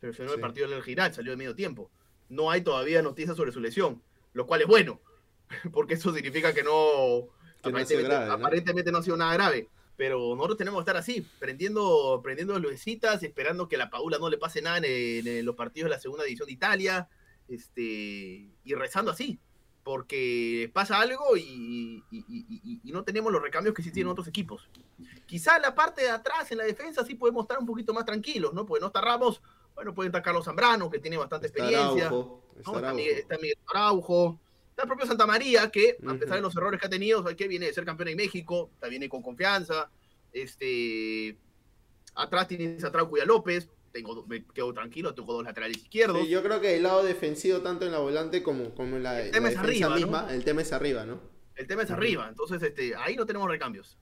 Se lesionó el partido del final, salió de medio tiempo. No hay todavía noticias sobre su lesión, lo cual es bueno, porque eso significa que no, aparentemente, no, ha sido nada grave. Pero nosotros tenemos que estar así, prendiendo, prendiendo lucecitas, esperando que a la Paula no le pase nada en, los partidos de la segunda división de Italia, este, y rezando así, porque pasa algo y, no tenemos los recambios que sí tienen otros equipos. Quizá en la parte de atrás, en la defensa, sí podemos estar un poquito más tranquilos, ¿no? Porque no está Ramos, bueno, puede estar Carlos Zambrano, que tiene bastante experiencia. está, Miguel, Araujo. Está el propio Santa María, que a pesar de los errores que ha tenido, que viene de ser campeón en México, está viene con confianza. Este, atrás tienes a Trauco y a López, tengo, me quedo tranquilo, tengo dos laterales izquierdos. yo creo que el lado defensivo, tanto en la volante como, como en la, el tema es arriba, misma, el tema es arriba, ¿no? El tema es arriba, entonces este, ahí no tenemos recambios.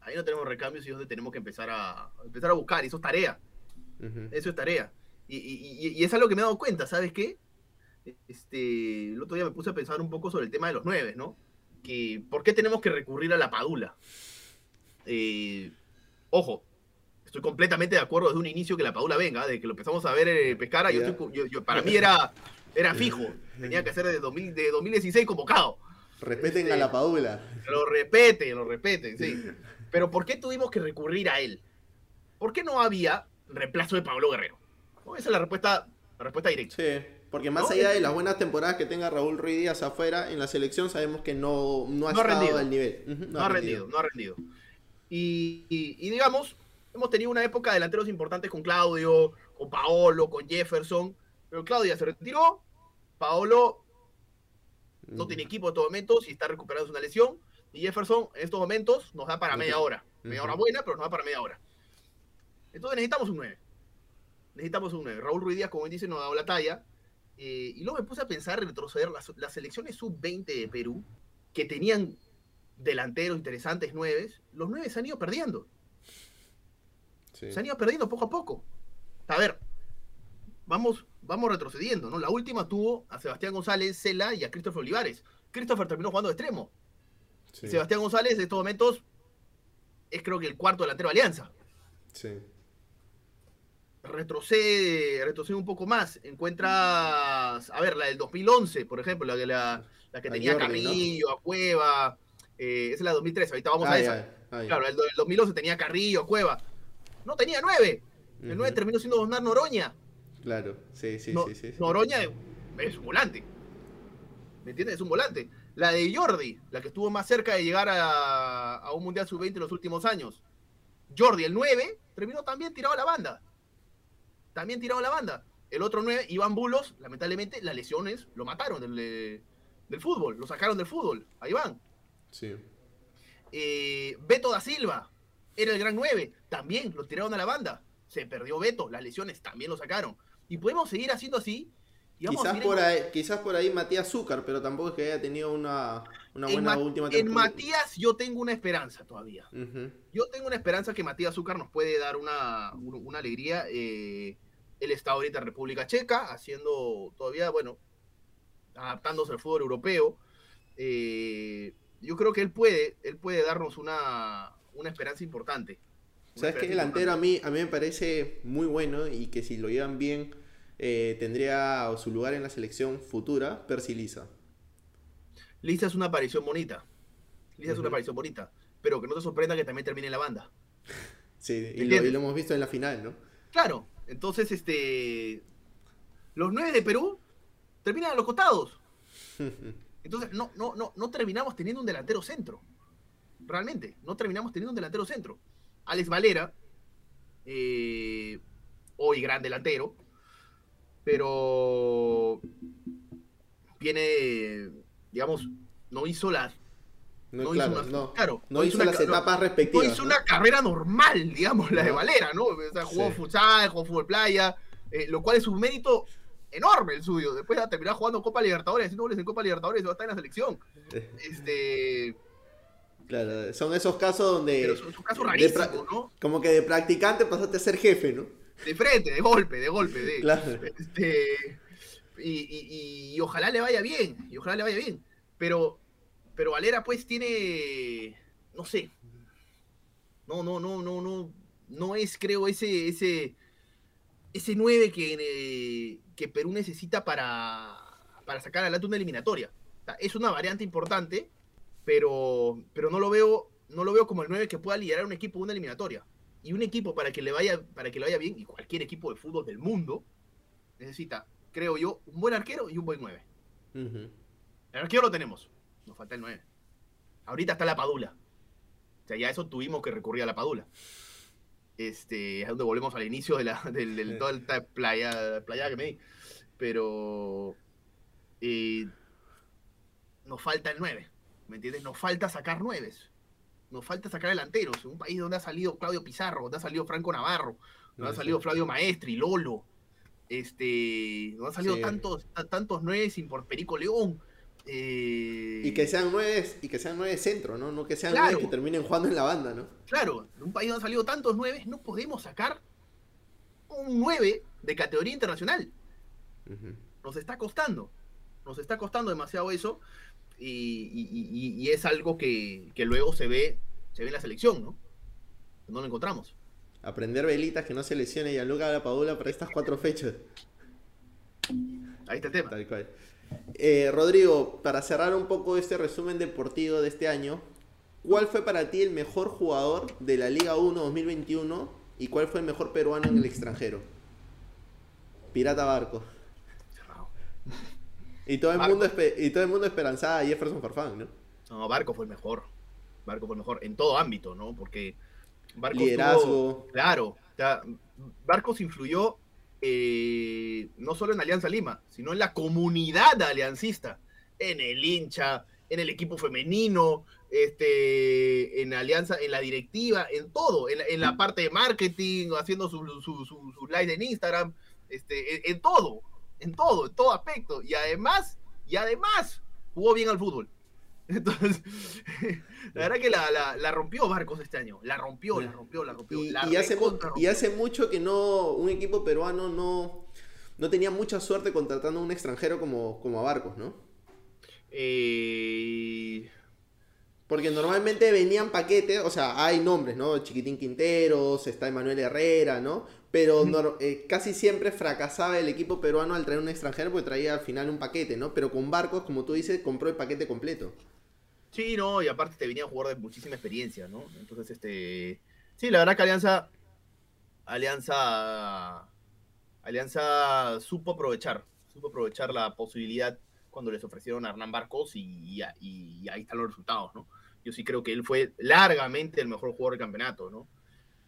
Ahí no tenemos recambios y es donde tenemos que empezar a, empezar a buscar, y eso es tarea. Eso es tarea. Y, y, y, es algo que me he dado cuenta, ¿sabes qué? Este, el otro día me puse a pensar un poco sobre el tema de los nueve, ¿no? Que, ¿Por qué tenemos que recurrir a la padula? Eh, ojo, estoy completamente de acuerdo desde un inicio que la Paula venga, de que lo empezamos a ver en Pescara, yo, para mí era, era fijo, tenía que ser de, 2016 convocado. Respeten a la este, Paula. Lo respeten, lo respeten, sí. Pero ¿por qué tuvimos que recurrir a él? ¿Por qué no había reemplazo de Pablo Guerrero? Esa es la respuesta, la respuesta directa. Sí, porque más allá de las buenas temporadas que tenga Raúl Ruiz Díaz afuera, en la selección sabemos que no, no ha estado al nivel. no, ha rendido, no ha rendido. y digamos, hemos tenido una época de delanteros importantes con Claudio, con Paolo, con Jefferson, pero Claudio ya se retiró, Paolo no tiene equipo en estos momentos y está recuperando una lesión, y Jefferson en estos momentos nos da para media hora. Media hora buena, pero nos da para media hora. Entonces necesitamos un 9. Necesitamos un 9. Raúl Ruiz Díaz, como dice, nos ha dado la talla. Eh, y luego me puse a pensar en retroceder las, las selecciones sub-20 de Perú, que tenían delanteros interesantes, 9, los 9 se han ido perdiendo. Sí. Se han ido perdiendo poco a poco. A ver, vamos, vamos retrocediendo, ¿no? La última tuvo a Sebastián González, Cela y a Christopher Olivares. Christopher terminó jugando de extremo. Sí. Sebastián González en estos momentos es creo que el cuarto delantero de Alianza. Sí. Retrocede, retrocede un poco más. Encuentras, a ver, la del 2011, por ejemplo, la, que- la, la que tenía Jordi, ¿no? Carrillo, a Cueva. eh, esa es la del 2013, ahorita vamos a esa. ay, ay. Claro, el, el 2011 tenía Carrillo, a Cueva. No tenía nueve. El Ujú. 9 terminó siendo Osnar Noroña. Claro, sí, sí, No- sí, sí, sí. Noroña es un volante. ¿Me entiendes? Es un volante. La de Jordi, la que estuvo más cerca de llegar a, a un Mundial Sub-20 en los últimos años. Jordi, el 9, terminó también tirado a la banda. También tirado a la banda. El otro 9, Iván Bulos, lamentablemente, las lesiones lo mataron del, del fútbol. Lo sacaron del fútbol. Ahí van. Sí. Eh, Beto da Silva era el gran 9, también lo tiraron a la banda. Se perdió Beto, las lesiones también lo sacaron. Y podemos seguir haciendo así. y vamos a Quizás por, ahí, quizás por ahí Matías Zúcar, pero tampoco es que haya tenido una, una en, buena Ma- última en temporada. Matías yo tengo una esperanza todavía. Yo tengo una esperanza que Matías Azúcar nos puede dar una, un- una alegría. Eh, él está ahorita en República Checa, haciendo todavía, bueno, adaptándose al fútbol europeo. Eh, yo creo que él puede, él puede darnos una, una esperanza importante. Una ¿Sabes qué? Delantero a mí, a mí me parece muy bueno y que si lo llevan bien eh, tendría su lugar en la selección futura, Percy Lisa. Es una aparición bonita. Lisa es una aparición bonita. Pero que no te sorprenda que también termine la banda. Sí, y lo, ¿Entiendes? y lo hemos visto en la final, ¿no? Claro. Entonces, este. Los nueve de Perú terminan a los costados. Entonces, no, no, no, no terminamos teniendo un delantero centro. Realmente, no terminamos teniendo un delantero centro. Alex Valera, eh, hoy gran delantero, pero viene, digamos, no hizo las No, No hizo una- no, claro, no no hizo, hizo una las etapas no respectivas. hizo ¿no? una carrera normal, digamos, la de. Valera, ¿no? O sea, jugó Sí. futsal, jugó fútbol playa, eh, lo cual es un mérito enorme el suyo. Después de terminar jugando Copa Libertadores, haciendo goles en Copa Libertadores, y va a estar en la selección. Este, Claro, son esos casos donde pero es un, es un caso de rarísimo, pra- ¿no? como que de practicante pasaste a ser jefe, ¿no? De frente, de golpe, de golpe, de. Claro. Este, y, y- ojalá le vaya bien, y ojalá le vaya bien. Pero, pero Valera, pues, tiene. No sé. No, no, no, no, no. No es, creo, ese, ese, ese 9 que, eh, que Perú necesita para, para sacar adelante una eliminatoria. Es una variante importante, pero, pero no lo veo, no lo veo como el 9 que pueda liderar un equipo de una eliminatoria. Y un equipo para que le vaya, para que le vaya bien, y cualquier equipo de fútbol del mundo, necesita, creo yo, un buen arquero y un buen 9. Ujú. El arquero lo tenemos. Nos falta el 9. Ahorita está la Padula. O sea, ya eso tuvimos que recurrir a la Padula. Este, es donde volvemos al inicio de la, del, del- toda esta playa, playa que me di. Pero eh, nos falta el 9. ¿Me entiendes? Nos falta sacar 9. Nos falta sacar delanteros. En un país donde ha salido Claudio Pizarro, donde ha salido Franco Navarro, donde ha Sí. salido Flavio Maestri, Lolo. Este, donde han salido Sí. tantos, ta- tantos 9 sin por Perico León. Eh, Y que sean nueve, y que sean nueve centro, ¿no? No que sean Claro. nueve que terminen jugando en la banda, ¿no? Claro, en un país donde han salido tantos 9, no podemos sacar un 9 de categoría internacional. Nos está costando. Nos está costando demasiado eso. Y, y- y- y es algo que, que luego se ve, se ve en la selección, ¿no? No lo encontramos. Aprender velitas que no se lesione y a Luca la Padula para estas cuatro fechas. Ahí está el tema. Tal cual. Eh, Rodrigo, para cerrar un poco este resumen deportivo de este año, ¿cuál fue para ti el mejor jugador de la Liga 1 2021 y cuál fue el mejor peruano en el extranjero? Pirata Barco. Cerrado. Y todo el Barco. mundo y todo el mundo esperanzaba a Jefferson Farfán, ¿no? No, Barco fue el mejor. Barco fue el mejor en todo ámbito, ¿no? Porque Barcos Liderazgo. tuvo- claro, o sea, Barcos influyó eh, no solo en Alianza Lima, sino en la comunidad aliancista, en el hincha, en el equipo femenino, este, en alianza, en la directiva, en todo, en, la parte de marketing, haciendo sus su, su, en Instagram, este, en, todo, en todo, en todo aspecto. Y además, y además, jugó bien al fútbol. Entonces, la verdad que la, rompió Barcos este año. La rompió, la rompió, la rompió. Y, hace, y hace mucho que no, un equipo peruano no, no tenía mucha suerte contratando a un extranjero como, como a Barcos, ¿no? Eh... Porque normalmente venían paquetes, o sea, hay nombres, ¿no? Chiquitín Quinteros, está Emanuel Herrera, ¿no? Pero eh, casi siempre fracasaba el equipo peruano al traer un extranjero porque traía al final un paquete, ¿no? Pero con Barcos, como tú dices, compró el paquete completo. Sí, no, y aparte te venía a jugar de muchísima experiencia, ¿no? Entonces, este. Sí, la verdad que Alianza. Alianza. Alianza supo aprovechar. Supo aprovechar la posibilidad cuando les ofrecieron a Hernán Barcos y, ahí están los resultados, ¿no? Yo sí creo que él fue largamente el mejor jugador del campeonato, ¿no?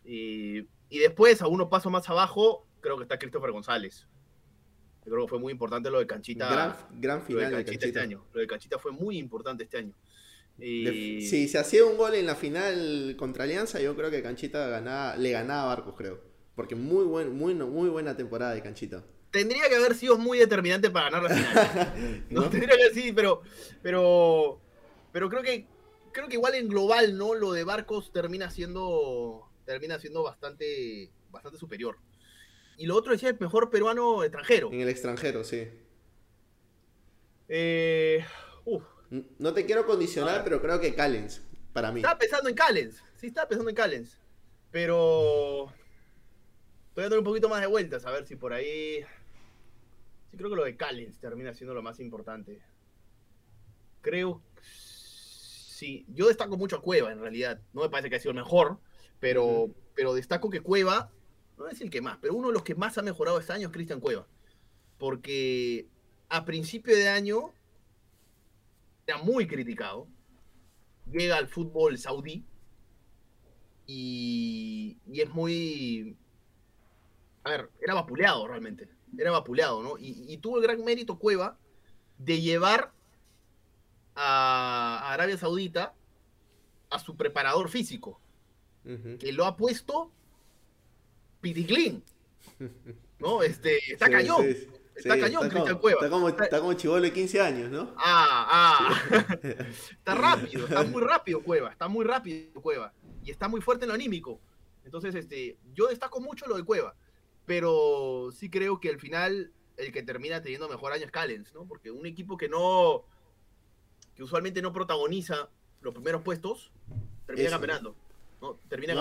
y después, a uno paso más abajo, creo que está Christopher González. Yo creo que fue muy importante lo de Canchita. Gran, gran final de Canchita, este año. Lo de Canchita fue muy importante este año. Si se hacía un gol en la final contra Alianza, yo creo que Canchita ganaba, le ganaba a Barcos, creo. Porque muy, buen, muy, muy buena temporada de Canchita tendría que haber sido muy determinante para ganar la final. ¿no? Tendría que sí, pero, pero, pero creo que, creo que igual en global, ¿no? Lo de Barcos termina siendo, termina siendo bastante, bastante superior. Y lo otro decía el mejor peruano extranjero. En el extranjero, sí. Eh, no te quiero condicionar, pero creo que Callens, para mí. Estaba pensando en Callens, sí, estaba pensando en Callens. Pero estoy dando un poquito más de vueltas, a ver si por ahí Sí, creo que lo de Callens termina siendo lo más importante. Creo. Sí, yo destaco mucho a Cueva en realidad. No me parece que ha sido el mejor, pero, pero destaco que Cueva, no es el que más, pero uno de los que más ha mejorado este año es Cristian Cueva. Porque a principio de año era muy criticado. Llega al fútbol saudí y, y es muy. A ver, era vapuleado realmente era vapuleado, ¿no? Y, tuvo el gran mérito Cueva de llevar a Arabia Saudita a su preparador físico, que lo ha puesto Piticlin, ¿no? Este, está cañón. está cañón, Cristian Cueva. Está como, está como chivolo de 15 años, ¿no? Ah, ah. está rápido, está muy rápido Cueva, está muy rápido Cueva. Y está muy fuerte en lo anímico. Entonces, este, yo destaco mucho lo de Cueva pero sí creo que al final el que termina teniendo mejor año es Callens, ¿no? Porque un equipo que no, que usualmente no protagoniza los primeros puestos, termina campeonando. ¿no? Termina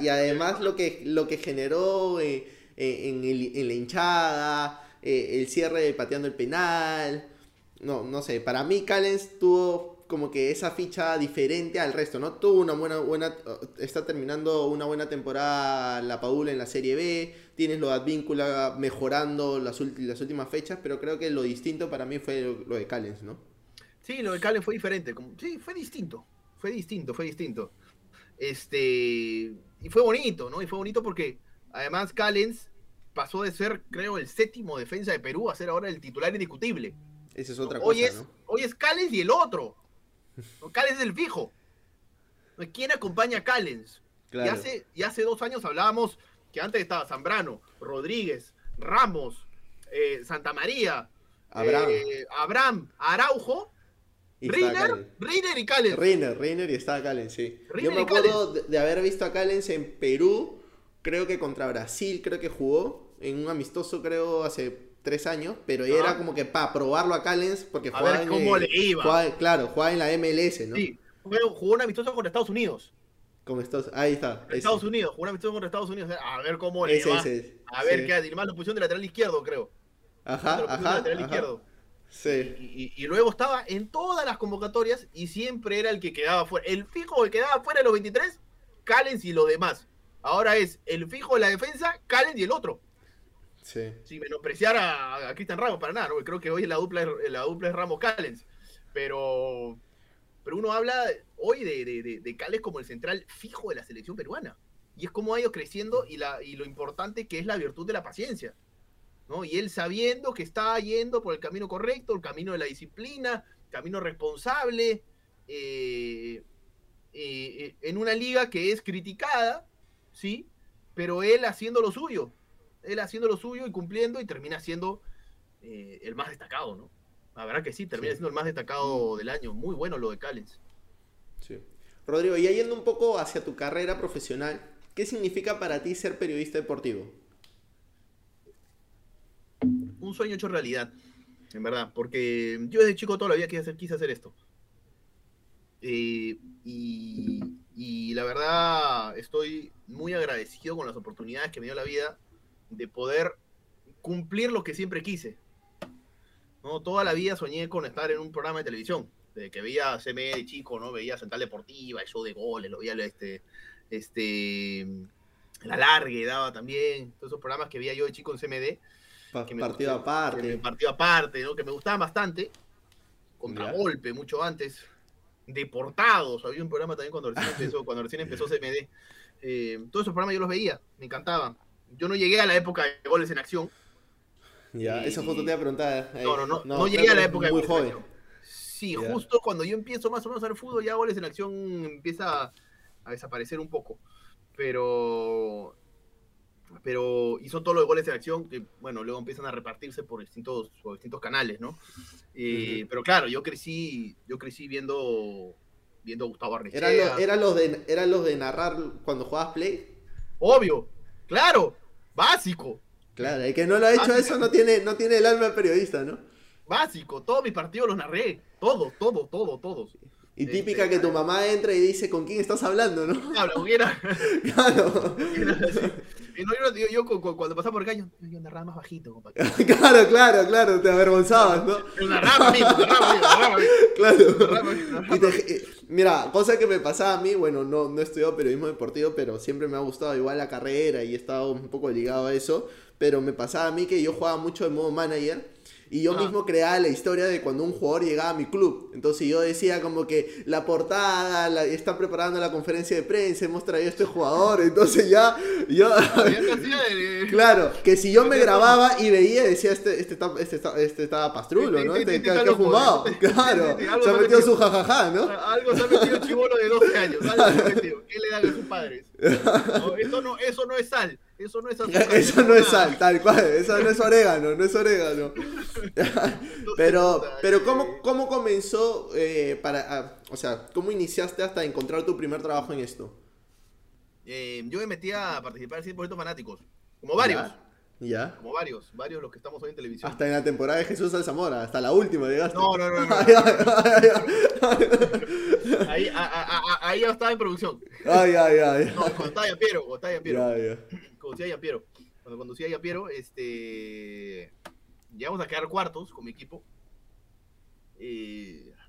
y, además lo que, lo que generó eh, eh, en, la hinchada, eh, el cierre pateando el penal, no, no sé, para mí Callens tuvo como que esa ficha diferente al resto, ¿no? Tuvo una buena, buena, está terminando una buena temporada la Paula en la Serie B, tienes lo de Advíncula mejorando las, las últimas fechas, pero creo que lo distinto para mí fue lo, de Callens, ¿no? Sí, lo de Callens fue diferente, sí, fue distinto, fue distinto, fue distinto. Este, y fue bonito, ¿no? Y fue bonito porque además Callens pasó de ser, creo, el séptimo defensa de Perú a ser ahora el titular indiscutible. Esa es otra hoy cosa, es, ¿no? Hoy es Callens y el otro. Callens es el fijo. ¿Quién acompaña a Callens? Y, hace, y hace dos años hablábamos que antes estaba Zambrano, Rodríguez, Ramos, eh, Santa María, Abraham, eh, Abraham Araujo, Reiner, Reiner, y Callens. Reiner, Reiner y estaba Callens, sí. Yo me acuerdo de, haber visto a Callens en Perú, creo que contra Brasil, creo que jugó, en un amistoso, creo, hace tres años, pero era como que para probarlo a Callens, porque jugaba, en, cómo le iba. claro, jugaba en la MLS, ¿no? Sí, jugó un amistoso contra Estados Unidos. Con Estados, ahí está. Estados Unidos, jugó un amistoso contra Estados Unidos, a ver cómo le va. a ver qué, además lo pusieron de lateral izquierdo, creo. Ajá, ajá. lateral izquierdo. Sí. Y, luego estaba en todas las convocatorias y siempre era el que quedaba fuera. El fijo que quedaba fuera de los 23, Callens y los demás. Ahora es el fijo de la defensa, Callens y el otro. Sí. Sin menospreciar a, a Cristian Ramos para nada, ¿no? creo que hoy la dupla, la dupla es Ramos Callens. Pero, pero uno habla hoy de, de, de, Callens como el central fijo de la selección peruana. Y es como ha ido creciendo y, la, y lo importante que es la virtud de la paciencia. ¿No? Y él sabiendo que está yendo por el camino correcto, el camino de la disciplina, camino responsable, eh, eh, en una liga que es criticada, ¿sí? Pero él haciendo lo suyo, él haciendo lo suyo y cumpliendo y termina siendo el más destacado, ¿no? La verdad que sí, termina siendo el más destacado del año. Muy bueno lo de Callens. Sí. Rodrigo, y yendo un poco hacia tu carrera profesional, ¿qué significa para ti ser periodista deportivo? Un sueño hecho realidad, en verdad, porque yo desde chico toda la vida quise hacer, quise hacer esto. Eh, y, la verdad estoy muy agradecido con las oportunidades que me dio la vida de poder cumplir lo que siempre quise. ¿no? Toda la vida soñé con estar en un programa de televisión que veía CME de chico, ¿no? Veía Central Deportiva, el show de goles, lo veía este, este, la largue daba también, todos esos programas que veía yo de chico en CMD. Partido aparte. partido aparte, ¿no? Que me gustaban bastante. Contragolpe, mucho antes. Deportados, había un programa también cuando recién empezó, cuando recién empezó CMD. Eh, todos esos programas yo los veía, me encantaban. Yo no llegué a la época de goles en acción. Ya, esa foto te iba a preguntar. no, no, no, no, llegué a la época de goles en acción Sí, justo cuando yo empiezo más o menos a ver fútbol, ya goles en acción empieza a desaparecer un poco. Pero pero hizo todos los goles en acción que, bueno, luego empiezan a repartirse por distintos, distintos canales, ¿no? Eh, pero claro, yo crecí, yo crecí viendo, viendo a Gustavo Arrechea. ¿Eran los, de, ¿Eran los de narrar cuando jugabas Play? Obvio, claro, básico. Claro, el que no lo ha hecho eso no tiene, no tiene el alma periodista, ¿no? Básico, todos mis partidos los narré. Todo, todo, todo, todos. Y típica este, que tu mamá entra y dice con quién estás hablando, ¿no? Habla. Claro. Y no, yo, yo, cuando pasaba por acá, yo, yo narraba más bajito, compadre. claro, claro, claro, te avergonzabas, ¿no? Narraba mismo, narraba narraba Claro. mira, cosa que me pasaba a mí, bueno, no, no he estudiado periodismo deportivo, pero siempre me ha gustado igual la carrera y he estado un poco ligado a eso. Pero me pasaba a mí que yo jugaba mucho de modo manager y yo mismo creaba la historia de cuando un jugador llegaba a mi club. Entonces yo decía como que la portada, la, está preparando la conferencia de prensa, hemos traído a este jugador. Entonces ya, yo... claro, que si yo me grababa y veía, decía, este, este, este, este estaba pastrulo, ¿no? Este, que, ha fumado. Claro, se ha metido su jajaja, ¿no? Algo se ha metido chivolo de 12 años. Algo se ha metido. ¿Qué le dan a sus padres? eso, no, eso no es sal. Eso no es azúcar. Eso no es sal, tal cual. Eso no es orégano, no es orégano. pero, pero ¿cómo, cómo comenzó eh, para, ah, o sea, cómo iniciaste hasta encontrar tu primer trabajo en esto? Eh, yo me metí a participar en 100% fanáticos, como varios. ¿Ya? Como varios, varios los que estamos hoy en televisión. Hasta en la temporada de Jesús Alzamora, hasta la última llegaste. No, no, no. no. ahí, ahí ya estaba en producción. Ay, ay, ay. No, cuando estaba ya Piero, cuando estaba ya Piero. Ya, ya conducía a Piero. Cuando conducía a Piero, este, llegamos a quedar cuartos con mi equipo.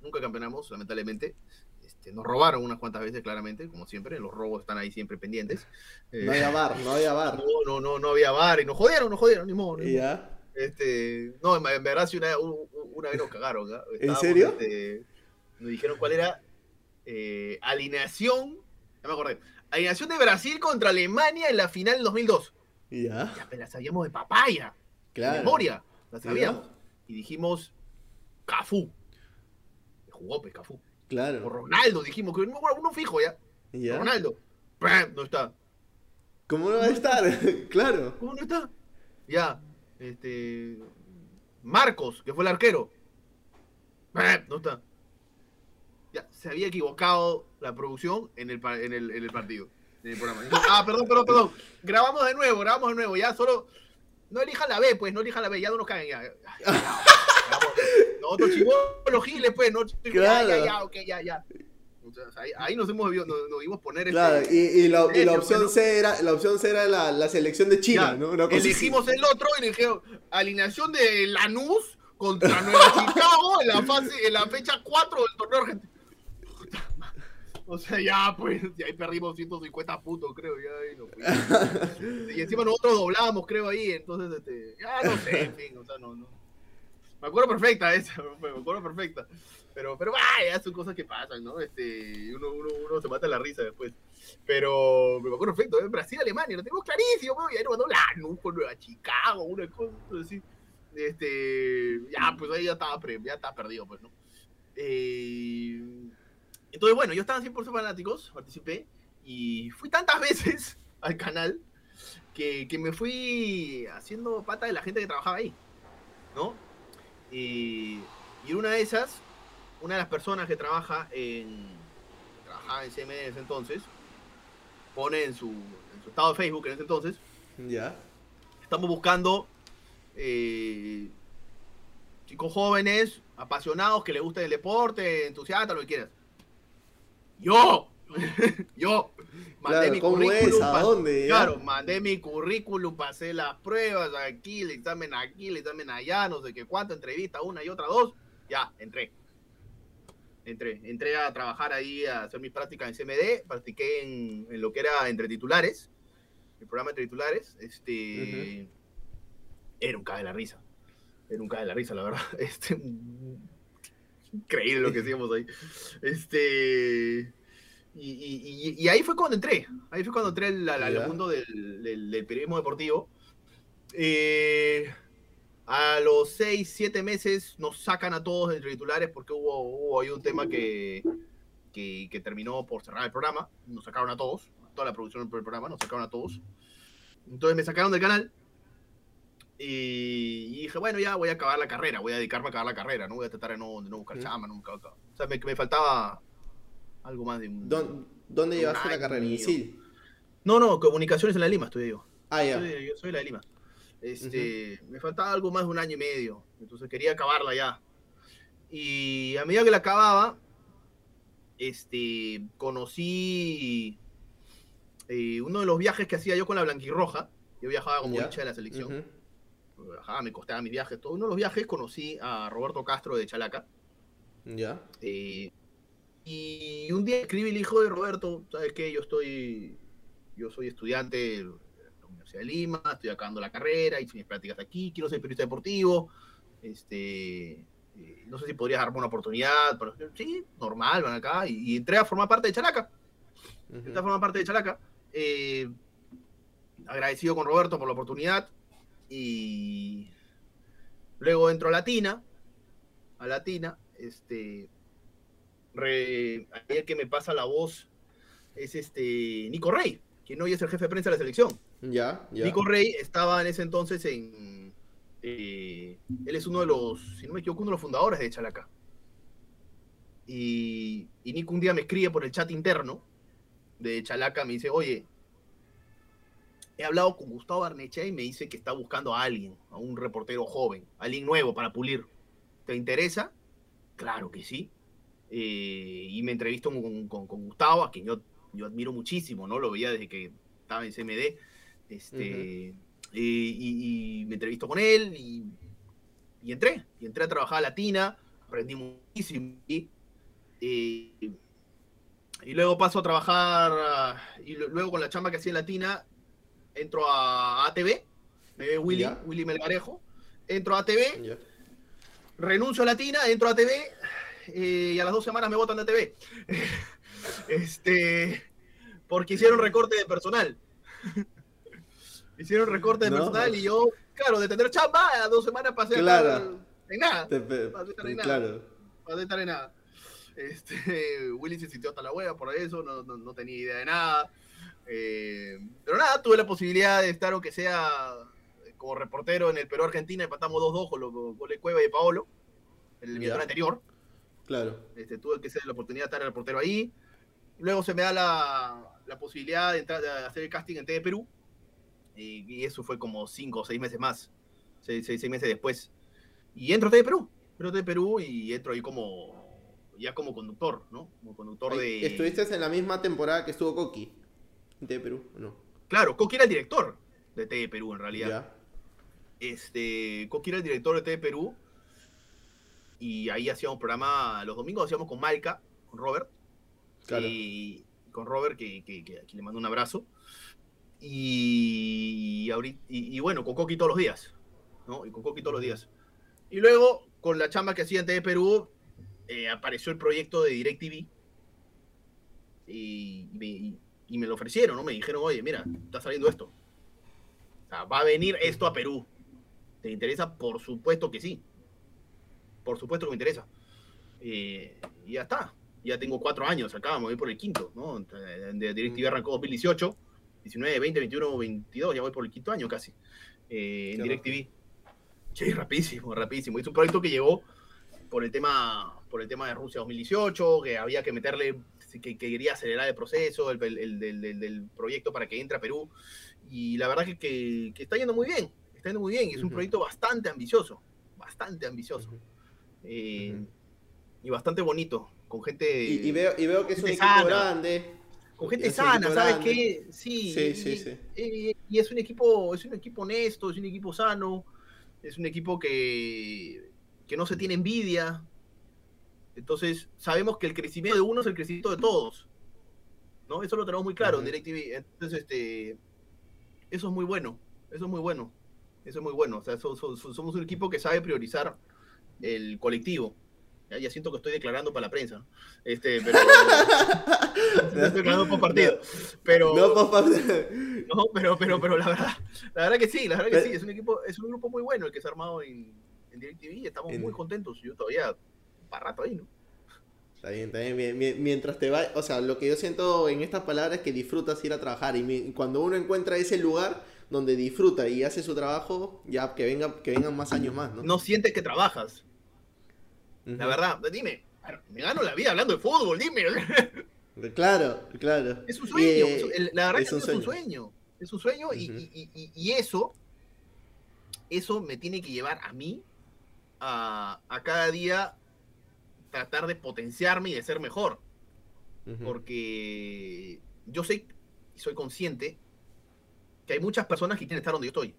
nunca campeonamos, lamentablemente. Este, nos robaron unas cuantas veces, claramente, como siempre. Los robos están ahí siempre pendientes. No había bar, no había bar. No, no, no, no había bar. Y nos jodieron, nos jodieron, ni modo. ya? Este, no, en verdad, sí, una, una vez nos cagaron. ¿En serio? Este, nos dijeron cuál era eh, alineación. Ya me acordé alineación de Brasil contra Alemania en la final del 2002. Ya. Ya, la sabíamos de papaya. Claro. De memoria. La sabíamos. Y dijimos, Cafú. Jugó, pues, Cafú. Claro. O Ronaldo, dijimos, que uno, uno fijo ya. ya. Ronaldo. No está. ¿Cómo no va a estar? claro. ¿Cómo no está? Ya. Este. Marcos, que fue el arquero. No está se había equivocado la producción en el, en el, en el partido. En el programa. Ah, perdón, perdón, perdón. Grabamos de nuevo, grabamos de nuevo. Ya solo. No elijan la B, pues, no elijan la B, ya no nos caen ya. Nosotros los giles, pues, no. Claro. Ya, ya, ya, ok, ya, ya. ahí, ahí, nos hemos nos, nos vimos poner claro, este, y, y, la, y, la, opción C era la opción C era la, la selección de China, ¿no? Una elegimos el otro y dijeron alineación de Lanús contra Nueva Chicago en la fase en la fecha 4 del torneo argentino. O sea, ya pues, y ahí perdimos 150 puntos, creo, ya Y encima nosotros doblábamos, creo, ahí, entonces, este, ya no sé, en fin, o sea, no, no. Me acuerdo perfecta esa, me acuerdo perfecta. Pero, pero vaya, son cosas que pasan, ¿no? Este, uno, uno, uno se mata la risa después. Pero, me acuerdo perfecto, ¿eh? Brasil, Alemania, lo tenemos clarísimo, y ahí nos mandó la con Nueva Chicago, una cosa así. Este, ya, pues ahí ya estaba, ya estaba perdido, pues, ¿no? Eh, entonces, bueno, yo estaba 100% fanáticos, participé, y fui tantas veces al canal que, que me fui haciendo pata de la gente que trabajaba ahí, ¿no? Y, y una de esas, una de las personas que trabaja en, trabajaba en CMD en ese entonces, pone en su, en su estado de Facebook en ese entonces, Ya. estamos buscando eh, chicos jóvenes, apasionados, que les guste el deporte, entusiastas, lo que quieras. Yo, yo, mandé Claro, mi ¿cómo currículum. es? ¿A dónde? Ya. Claro, mandé mi currículum, pasé las pruebas aquí, el examen aquí, el examen allá, no sé qué cuánto, entrevista, una y otra, dos. Ya, entré. Entré, entré a trabajar ahí, a hacer mis prácticas en CMD, practiqué en, en lo que era entre titulares, el programa entre titulares, este, era un cae de la risa, era un cae de la risa, la verdad, este, increíble lo que hacíamos ahí, este, y, y- y- ahí fue cuando entré, ahí fue cuando entré al, al- al mundo del, del- del periodismo deportivo, Eh, a los 6, 7 meses nos sacan a todos entre titulares porque hubo, hubo ahí un tema que, que, que terminó por cerrar el programa. Nos sacaron a todos, toda la producción del programa, nos sacaron a todos. Entonces me sacaron del canal y, y dije, bueno, ya voy a acabar la carrera, voy a dedicarme a acabar la carrera, no voy a tratar de no, de no buscar no buscar... O sea, me, me faltaba algo más de... un- ¿Dó- ¿Dónde Un llevaste la carrera? ¿En Isil? No, no, comunicaciones en la Lima estudié yo. Ah, ya. Yo soy de la Lima. Este, Me faltaba algo más de un año y medio. Entonces quería acabarla ya. Y a medida que la acababa, este, conocí eh, uno de los viajes que hacía yo con la Blanquirroja. Yo viajaba como hincha de la selección. Viajaba, me costeaba mis viajes. Todo uno de los viajes conocí a Roberto Castro de Chalaca. Ya. Eh, y un día escribí el hijo de Roberto, ¿sabes qué? Yo estoy, yo soy estudiante de la Universidad de Lima, estoy acabando la carrera, hice mis prácticas aquí, quiero ser periodista deportivo, este, eh, no sé si podrías darme una oportunidad, pero sí, normal, van acá, y, y entré a formar parte de Chalaca, Ujú. entré a formar parte de Chalaca, eh, agradecido con Roberto por la oportunidad, y luego entro a Latina, a Latina, este, re, el que me pasa la voz es este Nico Rey, quien hoy es el jefe de prensa de la selección. Ya, ya. Nico Rey estaba en ese entonces en. eh, él es uno de los, si no me equivoco, uno de los fundadores de Chalaca. Y, y Nico un día me escribe por el chat interno de Chalaca, me dice, oye, he hablado con Gustavo Barnechea y me dice que está buscando a alguien, a un reportero joven, a alguien nuevo para pulir. ¿Te interesa? Claro que sí. Eh, y me entrevisto con, con- con Gustavo, a quien yo, yo admiro muchísimo, ¿no? Lo veía desde que estaba en CMD. Este, eh, y, y me entrevisto con él y, y entré. Y entré a trabajar a Latina, aprendí muchísimo. Y, eh, y luego paso a trabajar, y luego con la chamba que hacía en Latina, entro a ATV, me ve Willy, Ya. Willy Melgarejo, entro a ATV, renuncio a Latina, entro a TV eh, y a las dos semanas me votan de TV. este, porque hicieron recorte de personal. hicieron recorte de No. personal y yo, claro, de tener chamba, a las dos semanas pasé Claro. en nada. Te estar en nada. Claro. Pasé en nada. Este, Willy se sintió hasta la hueva por eso, no, no, no tenía idea de nada. Eh, pero nada, tuve la posibilidad de estar, aunque sea como reportero en el Perú-Argentina, empatamos 2-2 con los goles Cueva y Paolo, el minuto anterior. Claro. Este, tuve que ser la oportunidad de estar el reportero ahí. Luego se me da la, la posibilidad de, entrar, de hacer el casting en TV Perú. Y, y eso fue como cinco o seis meses más. Seis, seis, seis meses después. Y entro a TV Perú. Entro a TV Perú y entro ahí como. Ya como conductor, ¿no? Como conductor de. ¿Estuviste en la misma temporada que estuvo Coqui? De Perú, ¿o no? Claro, Coqui era el director de TV Perú en realidad. Ya. Este, Coqui era el director de TV Perú. Y ahí hacíamos programa, los domingos hacíamos con Malca, con Robert. Claro. Y con Robert, que, que, que aquí le mando un abrazo. Y, ahorita, y, y bueno, con Coqui todos los días. ¿no? Y con Coqui todos los días. Y luego, con la chamba que hacía en TV Perú, eh, apareció el proyecto de DirecTV. Y, y me, y- y me lo ofrecieron, ¿no? Me dijeron, oye, mira, está saliendo esto. O sea, va a venir esto a Perú. ¿Te interesa? Por supuesto que sí. Por supuesto que me interesa. Eh, y ya está. Ya tengo cuatro años acá, me voy por el quinto, ¿no? De DirecTV arrancó 2018, 19, 20, 21, 22, ya voy por el quinto año casi. Eh, en DirecTV. Sí, rapidísimo, rapidísimo. Es un proyecto que llegó por el tema, por el tema de Rusia 2018, que había que meterle, que, quería acelerar el proceso el, del proyecto para que entre a Perú. Y la verdad que, que, está yendo muy bien, está yendo muy bien. Y es un proyecto bastante ambicioso, bastante ambicioso. Eh, y bastante bonito, con gente... Y, veo, y veo que es un equipo grande. Con gente sana, ¿sabes qué? Sí, sí, sí, sí. y es un equipo, es un equipo honesto, es un equipo sano, es un equipo que, que no se tiene envidia. Entonces, sabemos que el crecimiento de uno es el crecimiento de todos. ¿No? Eso lo tenemos muy claro en DirecTV. Entonces, este, eso es muy bueno. Eso es muy bueno. Eso es muy bueno. O sea, somos un equipo que sabe priorizar el colectivo. Ya, siento que estoy declarando para la prensa. Este, pero. estoy declarando por partido. Pero. No, pero, pero, pero la verdad, la verdad que sí, la verdad que sí. Es un equipo, es un grupo muy bueno el que se ha armado en, en DirecTV y estamos muy contentos. Yo todavía para rato ahí, ¿no? Está bien, está bien. Mientras te va, o sea, lo que yo siento en estas palabras es que disfrutas ir a trabajar y cuando uno encuentra ese lugar donde disfruta y hace su trabajo, ya que venga, que vengan más años más, ¿no? No sientes que trabajas. La verdad, dime, me gano la vida hablando de fútbol, dime. Claro, claro. Es un sueño, la verdad es, un, es un sueño. Es un sueño y, eso, eso me tiene que llevar a mí a, cada día tratar de potenciarme y de ser mejor. Porque yo sé y soy consciente que hay muchas personas que quieren estar donde yo estoy.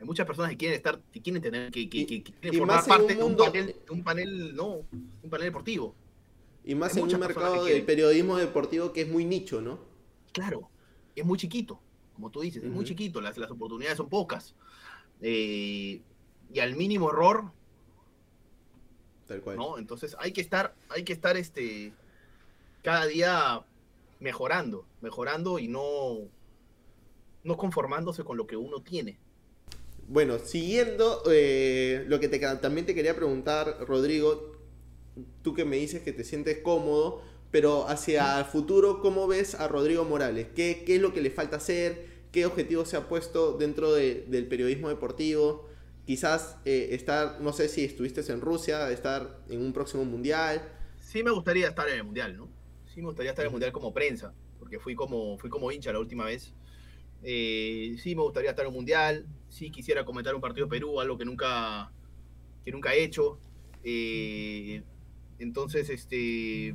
Hay muchas personas que quieren estar, que quieren tener, que, que, quieren formar parte de un panel, un panel, no, un panel deportivo. Y más en un mercado del periodismo deportivo que es muy nicho, ¿no? Claro, es muy chiquito, como tú dices, es muy chiquito, las, las oportunidades son pocas. Eh, y al mínimo error. Tal cual. ¿no? Entonces hay que estar, hay que estar este, cada día mejorando, mejorando y no, no conformándose con lo que uno tiene. Bueno, siguiendo eh, lo que te, también te quería preguntar, Rodrigo, tú que me dices que te sientes cómodo, pero hacia el futuro, ¿cómo ves a Rodrigo Morales? ¿Qué, es lo que le falta hacer? ¿Qué objetivo se ha puesto dentro del periodismo deportivo? Quizás eh, estar, no sé si estuviste en Rusia, estar en un próximo mundial. Sí me gustaría estar en el mundial, ¿no? Sí me gustaría estar en el mundial como prensa, porque fui como, fui como hincha la última vez. Eh, sí me gustaría estar en un mundial, sí quisiera comentar un partido Perú, algo que nunca, que nunca he hecho. Eh, entonces, este,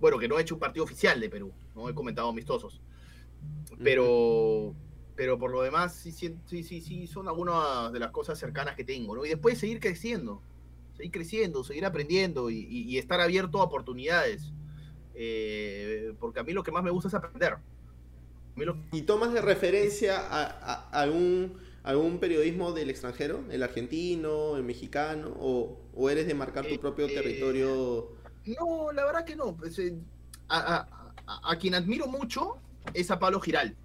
bueno, que no he hecho un partido oficial de Perú, no he comentado amistosos. Pero, pero por lo demás, sí, sí, sí, sí, son algunas de las cosas cercanas que tengo, ¿no? Y después seguir creciendo, seguir creciendo, seguir aprendiendo y, estar abierto a oportunidades. Eh, porque a mí lo que más me gusta es aprender. ¿Y tomas de referencia a, algún, algún, periodismo del extranjero? ¿El argentino, el mexicano? ¿O, eres de marcar tu propio eh, territorio? No, la verdad que no. Pues, eh, a, quien admiro mucho es a Pablo Giral.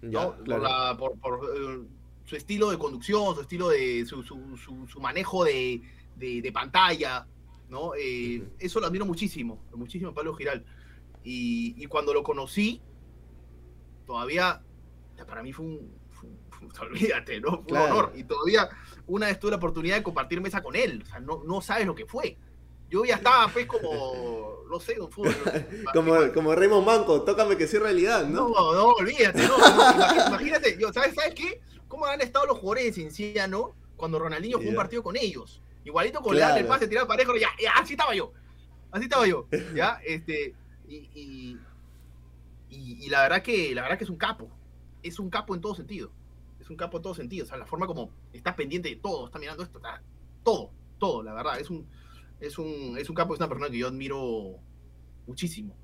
por, eh, su estilo de conducción, su estilo de. su, su, manejo de, pantalla. ¿no? Eso lo admiro muchísimo, muchísimo Pablo Giral. y cuando lo conocí, todavía, para mí fue un, olvídate, ¿no? Fue un honor. Y todavía una vez tuve la oportunidad de compartir mesa con él. O sea, no, no sabes lo que fue. Yo ya estaba, pues, como, no sé, un fútbol. como, como Raymond Manco, tócame que sí realidad, ¿no? No, no, olvídate, no. imagínate, yo, ¿sabes, ¿sabes qué? ¿Cómo han estado los jugadores de Cinciano cuando Ronaldinho jugó un partido con ellos? Igualito con el pase tirado parejo, ya, ya, así estaba yo. Así estaba yo. Ya, este, y, y, la verdad que la verdad que es un capo. Es un capo en todo sentido. Es un capo en todo sentido. O sea, la forma como está pendiente de todo, está mirando esto, está, todo, todo, la verdad. Es un, es un, es un capo, es una persona que yo admiro muchísimo,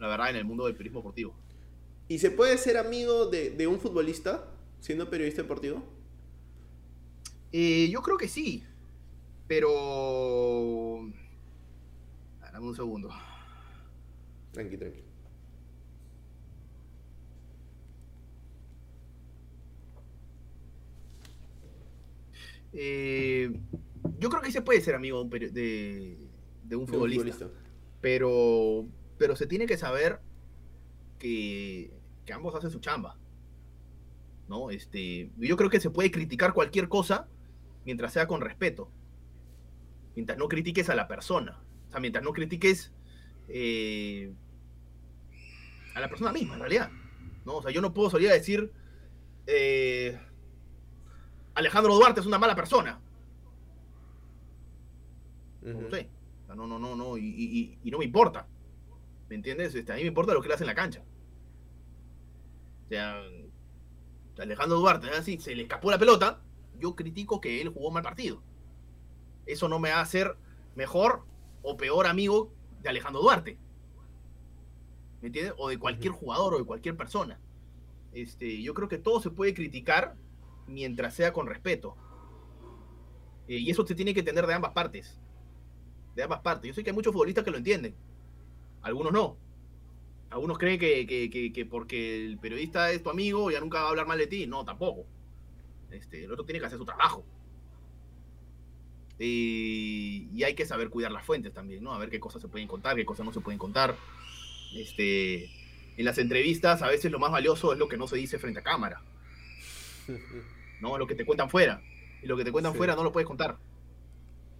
la verdad, en el mundo del periodismo deportivo. ¿Y se puede ser amigo de, un futbolista siendo periodista deportivo? Eh, yo creo que sí, pero... Dame un segundo. Tranqui, tranqui. Eh, yo creo que se puede ser amigo de, de un futbolista. Pero, pero se tiene que saber que, que ambos hacen su chamba. ¿no? Este, yo creo que se puede criticar cualquier cosa mientras sea con respeto. Mientras no critiques a la persona. O sea, mientras no critiques eh, a la persona misma, en realidad. ¿no? O sea, yo no puedo salir a decir eh, Alejandro Duarte es una mala persona. No sé. no, no, no, no. Y, no me importa. ¿Me entiendes? Este, a mí me importa lo que él hace en la cancha. O sea, Alejandro Duarte, así, se le escapó la pelota, yo critico que él jugó mal partido. Eso no me va a hacer mejor o peor amigo de Alejandro Duarte. ¿Me entiendes? O de cualquier jugador o de cualquier persona. Este, yo creo que todo se puede criticar mientras sea con respeto. Eh, y eso se tiene que tener de ambas partes. De ambas partes. Yo sé que hay muchos futbolistas que lo entienden. Algunos no. Algunos creen que, porque el periodista es tu amigo ya nunca va a hablar mal de ti. No, tampoco. Este, el otro tiene que hacer su trabajo. Y, hay que saber cuidar las fuentes también, ¿no? A ver qué cosas se pueden contar, qué cosas no se pueden contar. Este, en las entrevistas a veces lo más valioso es lo que no se dice frente a cámara. ¿No? Lo que te cuentan fuera. Y lo que te cuentan fuera no lo puedes contar.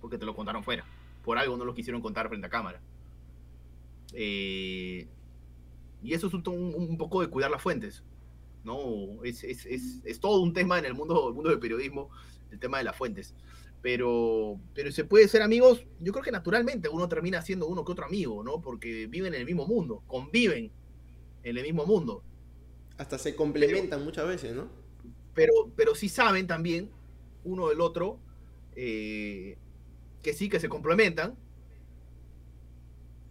Porque te lo contaron fuera. Por algo no lo quisieron contar frente a cámara. Eh, y eso es un, poco de cuidar las fuentes. ¿no? Es, todo un tema en el mundo, el mundo del periodismo, el tema de las fuentes. Pero, pero se puede ser amigos, yo creo que naturalmente uno termina siendo uno que otro amigo, ¿no? Porque viven en el mismo mundo, conviven en el mismo mundo. Hasta se complementan muchas veces, ¿no? Pero, pero sí saben también uno del otro eh, que sí, que se complementan,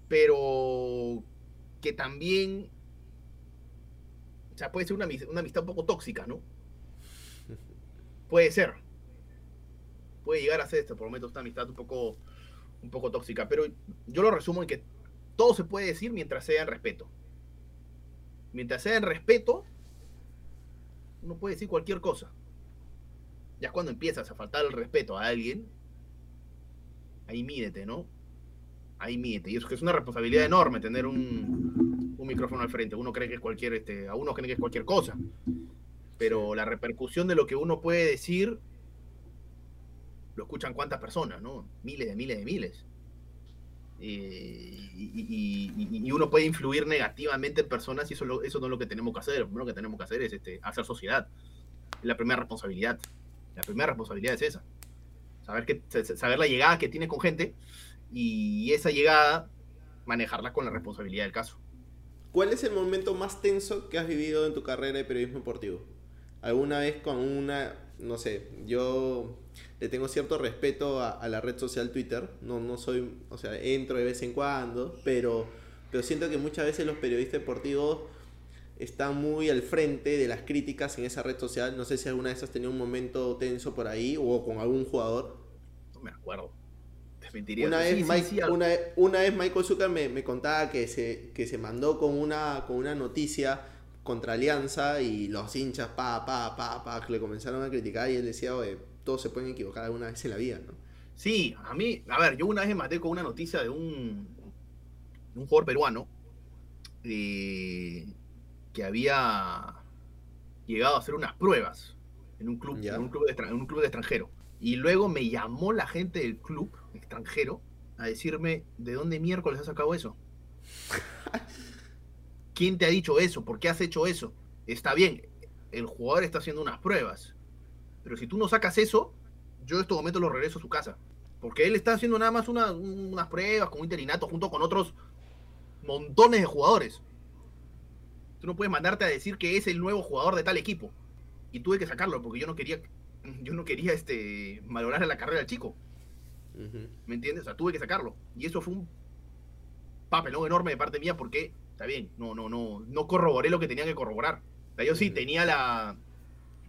pero que también, o sea, puede ser una, amistad un poco tóxica, ¿no? Puede ser. Puede llegar a ser esto, por lo menos esta amistad un poco, un poco tóxica. Pero yo lo resumo en que todo se puede decir mientras sea en respeto. Mientras sea en respeto, uno puede decir cualquier cosa. Ya cuando empiezas a faltar el respeto a alguien, ahí mídete, ¿no? ahí miente. Y eso que es una responsabilidad enorme tener un, micrófono al frente. Uno cree que es cualquier, este, a uno cree que es cualquier cosa. Pero la repercusión de lo que uno puede decir lo escuchan cuántas personas, ¿no? Miles de miles de miles. Y, uno puede influir negativamente en personas y eso, eso no es lo que tenemos que hacer. Lo primero que tenemos que hacer es este, hacer sociedad. La primera responsabilidad. La primera responsabilidad es esa. Saber, que, saber la llegada que tienes con gente y esa llegada manejarla con la responsabilidad del caso. ¿Cuál es el momento más tenso que has vivido en tu carrera de periodismo deportivo? ¿Alguna vez con una, no sé, yo le tengo cierto respeto a, la red social Twitter, no, no soy, o sea, entro de vez en cuando, pero, pero siento que muchas veces los periodistas deportivos están muy al frente de las críticas en esa red social. No sé si alguna vez has tenido un momento tenso por ahí o con algún jugador. No me acuerdo. Una vez, una, vez Michael Zucker me, contaba que se, que se mandó con una, con una noticia contra Alianza y los hinchas, pa, pa, pa, pa, le comenzaron a criticar y él decía, oye, todos se pueden equivocar alguna vez en la vida, ¿no? Sí, a mí, a ver, yo una vez me maté con una noticia de un, un jugador peruano eh, que había llegado a hacer unas pruebas en un club, en un club, en un club de extranjero. Y luego me llamó la gente del club extranjero a decirme, ¿de dónde miércoles has sacado eso? ¿Quién te ha dicho eso? ¿Por qué has hecho eso? Está bien, el jugador está haciendo unas pruebas, pero si tú no sacas eso, yo en estos momentos lo regreso a su casa. Porque él está haciendo nada más unas pruebas con un interinato junto con otros montones de jugadores. Tú no puedes mandarte a decir que es el nuevo jugador de tal equipo. Y tuve que sacarlo porque yo no quería yo no quería este, valorar la carrera del chico. ¿Me entiendes? O sea, tuve que sacarlo. Y eso fue un papelón enorme de parte mía porque, está bien, no, no, no, no corroboré lo que tenía que corroborar. O sea, yo sí tenía la,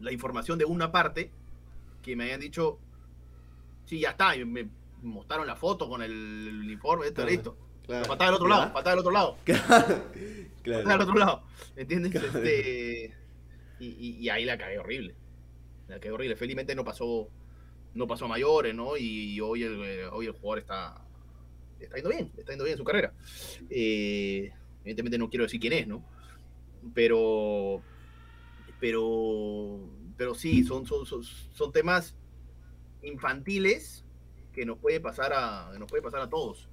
la información de una parte que me habían dicho, sí, ya está, y me mostraron la foto con el, informe, esto, esto. Claro. Patada del otro lado, patada del otro lado. claro. Patada del otro lado. ¿Me entiendes? Este, y, y, ahí la cagué horrible que horrible. Felizmente no pasó, no pasó a mayores, ¿no? Y hoy el, hoy el jugador está, está yendo bien, está yendo bien su carrera. Eh, evidentemente no quiero decir quién es, ¿no? Pero, pero, pero sí, son, son, son, temas infantiles que nos puede pasar a, nos puede pasar a todos.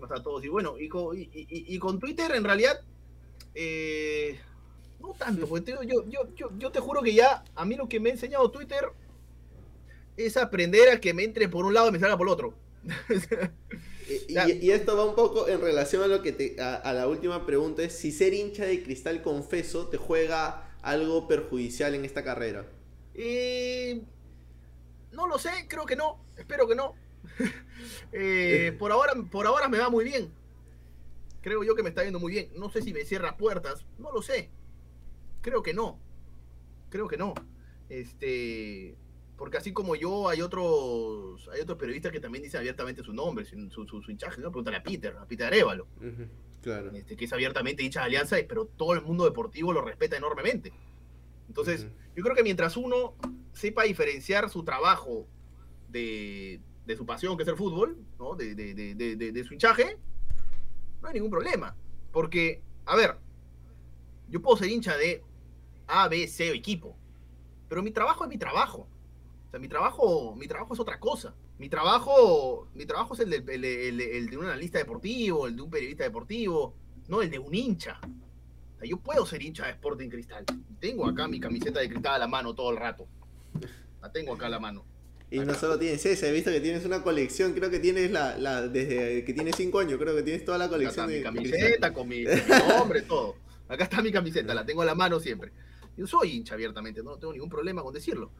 Pasar a todos. Y bueno, y con, y, con Twitter en realidad, eh, no tanto, porque yo, yo, yo, yo te juro que ya a mí lo que me ha enseñado Twitter es aprender a que me entre por un lado y me salga por el otro. y, esto va un poco en relación a lo que te, a, la última pregunta es si ser hincha de cristal confeso te juega algo perjudicial en esta carrera. Eh, no lo sé, creo que no, espero que no. Eh, por, ahora, por ahora me va muy bien. Creo yo que me está yendo muy bien. No sé si me cierra puertas, no lo sé. Creo que no. Creo que no. Este, porque así como yo, hay otros hay otros periodistas que también dicen abiertamente su nombre, su, su, hinchaje, ¿no? Pregúntale a Peter, a Peter Arevalo, claro. Este, que es abiertamente hincha de Alianza, pero todo el mundo deportivo lo respeta enormemente. Entonces, yo creo que mientras uno sepa diferenciar su trabajo de, su pasión, que es el fútbol, ¿no? de, de su hinchaje, no hay ningún problema. Porque, a ver, yo puedo ser hincha de A, B, C equipo, pero mi trabajo es mi trabajo. O sea, mi trabajo, mi trabajo es otra cosa. Mi trabajo, mi trabajo es el de, el, de un analista deportivo, el de un periodista deportivo, no el de un hincha. O sea, yo puedo ser hincha de Sporting Cristal. Tengo acá mi camiseta de cristal a la mano todo el rato. La tengo acá a la mano. Y no solo tienes esa, he visto que tienes una colección, creo que tienes la, la desde que tienes 5 años, creo que tienes toda la colección. de, mi camiseta, con mi, nombre, todo. Acá está mi camiseta, la tengo a la mano siempre. Yo soy hincha abiertamente, no tengo ningún problema con decirlo.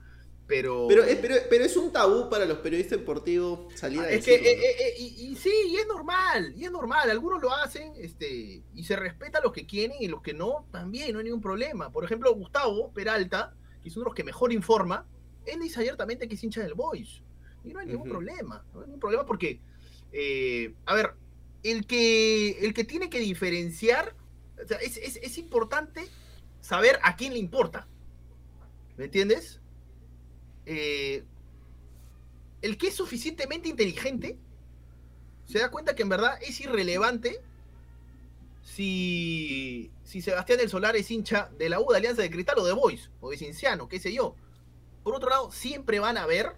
Pero... Pero, es, pero, es un tabú para los periodistas deportivos salir a es que, eh, eh, eh, y, sí, y es normal, y es normal. Algunos lo hacen este, y se respeta a los que quieren y los que no, también, no hay ningún problema. Por ejemplo, Gustavo Peralta, que es uno de los que mejor informa, él dice abiertamente que es hincha del Boys. Y no hay ningún problema, no hay ningún problema porque, a ver, el que, el que tiene que diferenciar, o sea, es, es, es importante saber a quién le importa. ¿Me entiendes? Eh, el que es suficientemente inteligente se da cuenta que en verdad es irrelevante si, si Sebastián del Solar es hincha de la U de Alianza de Cristal o de Boys o de Cinciano, qué sé yo. Por otro lado, siempre van a ver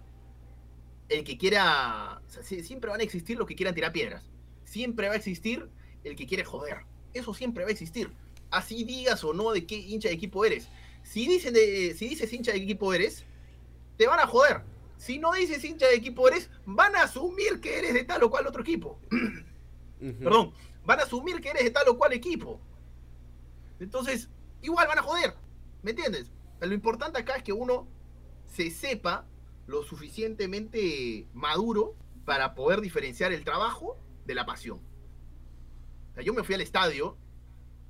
el que quiera, siempre van a existir los que quieran tirar piedras. Siempre va a existir el que quiere joder. Eso siempre va a existir. Así digas o no de qué hincha de equipo eres. Si, dicen de, si dices hincha de equipo eres, te van a joder. Si no dices hincha de equipo eres, van a asumir que eres de tal o cual otro equipo. Perdón, van a asumir que eres de tal o cual equipo. Entonces, igual van a joder. ¿Me entiendes? Lo importante acá es que uno se sepa lo suficientemente maduro para poder diferenciar el trabajo de la pasión. yo me fui al estadio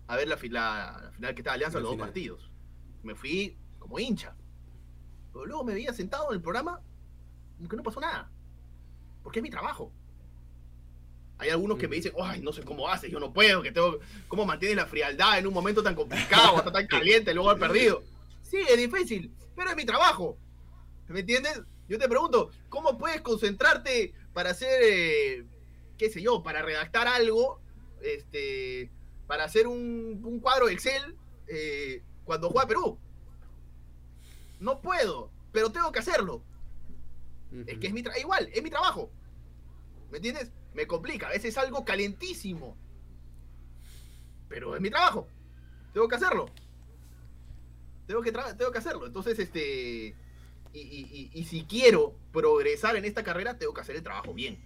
a ver la, final que estaba Alianza los dos partidos. Me fui como hincha. Pero luego me veía sentado en el programa que no pasó nada. Porque es mi trabajo. Hay algunos que me dicen, ay, no sé cómo haces, yo no puedo, que tengo, cómo mantienes la frialdad en un momento tan complicado, está tan caliente, luego he perdido. Sí, es difícil, pero es mi trabajo. ¿Me entiendes? Yo te pregunto, ¿cómo puedes concentrarte para hacer, eh, qué sé yo, para redactar algo, este, para hacer un, cuadro de Excel eh, cuando juega Perú? No puedo, pero tengo que hacerlo. Es que es mi trabajo, igual, es mi trabajo. ¿Me entiendes? Me complica, a veces es algo calentísimo. Pero es mi trabajo. Tengo que hacerlo. Tengo que, tengo que hacerlo. Entonces, este. Y, si quiero progresar en esta carrera, tengo que hacer el trabajo bien.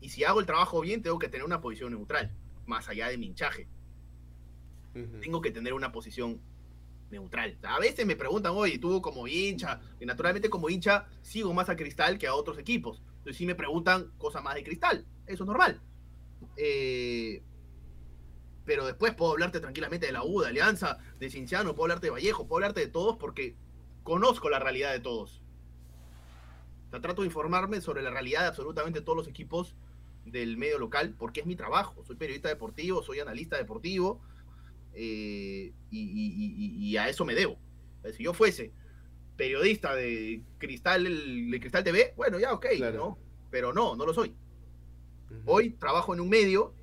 Y si hago el trabajo bien, tengo que tener una posición neutral, más allá de mi hinchaje. Tengo que tener una posición neutral. A veces me preguntan, oye, tú como hincha, y naturalmente como hincha sigo más a Cristal que a otros equipos. Entonces sí me preguntan cosas más de Cristal. Eso es normal. Eh, pero después puedo hablarte tranquilamente de la U, de Alianza, de Cinciano, puedo hablarte de Vallejo, puedo hablarte de todos porque conozco la realidad de todos. trato de informarme sobre la realidad de absolutamente todos los equipos del medio local porque es mi trabajo. Soy periodista deportivo, soy analista deportivo, eh, y, a eso me debo. Si yo fuese periodista de Cristal, de Cristal TV, bueno, ya, ok, ¿no? Pero no, no lo soy. Hoy trabajo en un medio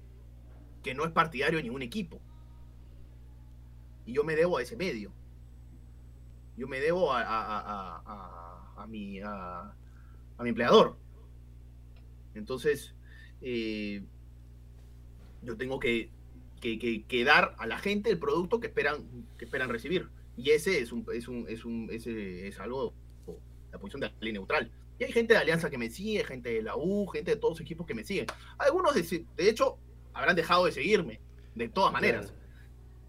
que no es partidario de ningún equipo. Y yo me debo a ese medio. Yo me debo a, a, mi, a, mi empleador. Entonces, eh, yo tengo que, que, dar a la gente el producto que esperan, que esperan recibir. Y ese es un, es un, es un, ese es algo, la posición de la ley neutral. Y hay gente de Alianza que me sigue, gente de la U, gente de todos los equipos que me siguen. Algunos, de, de hecho, habrán dejado de seguirme, de todas maneras.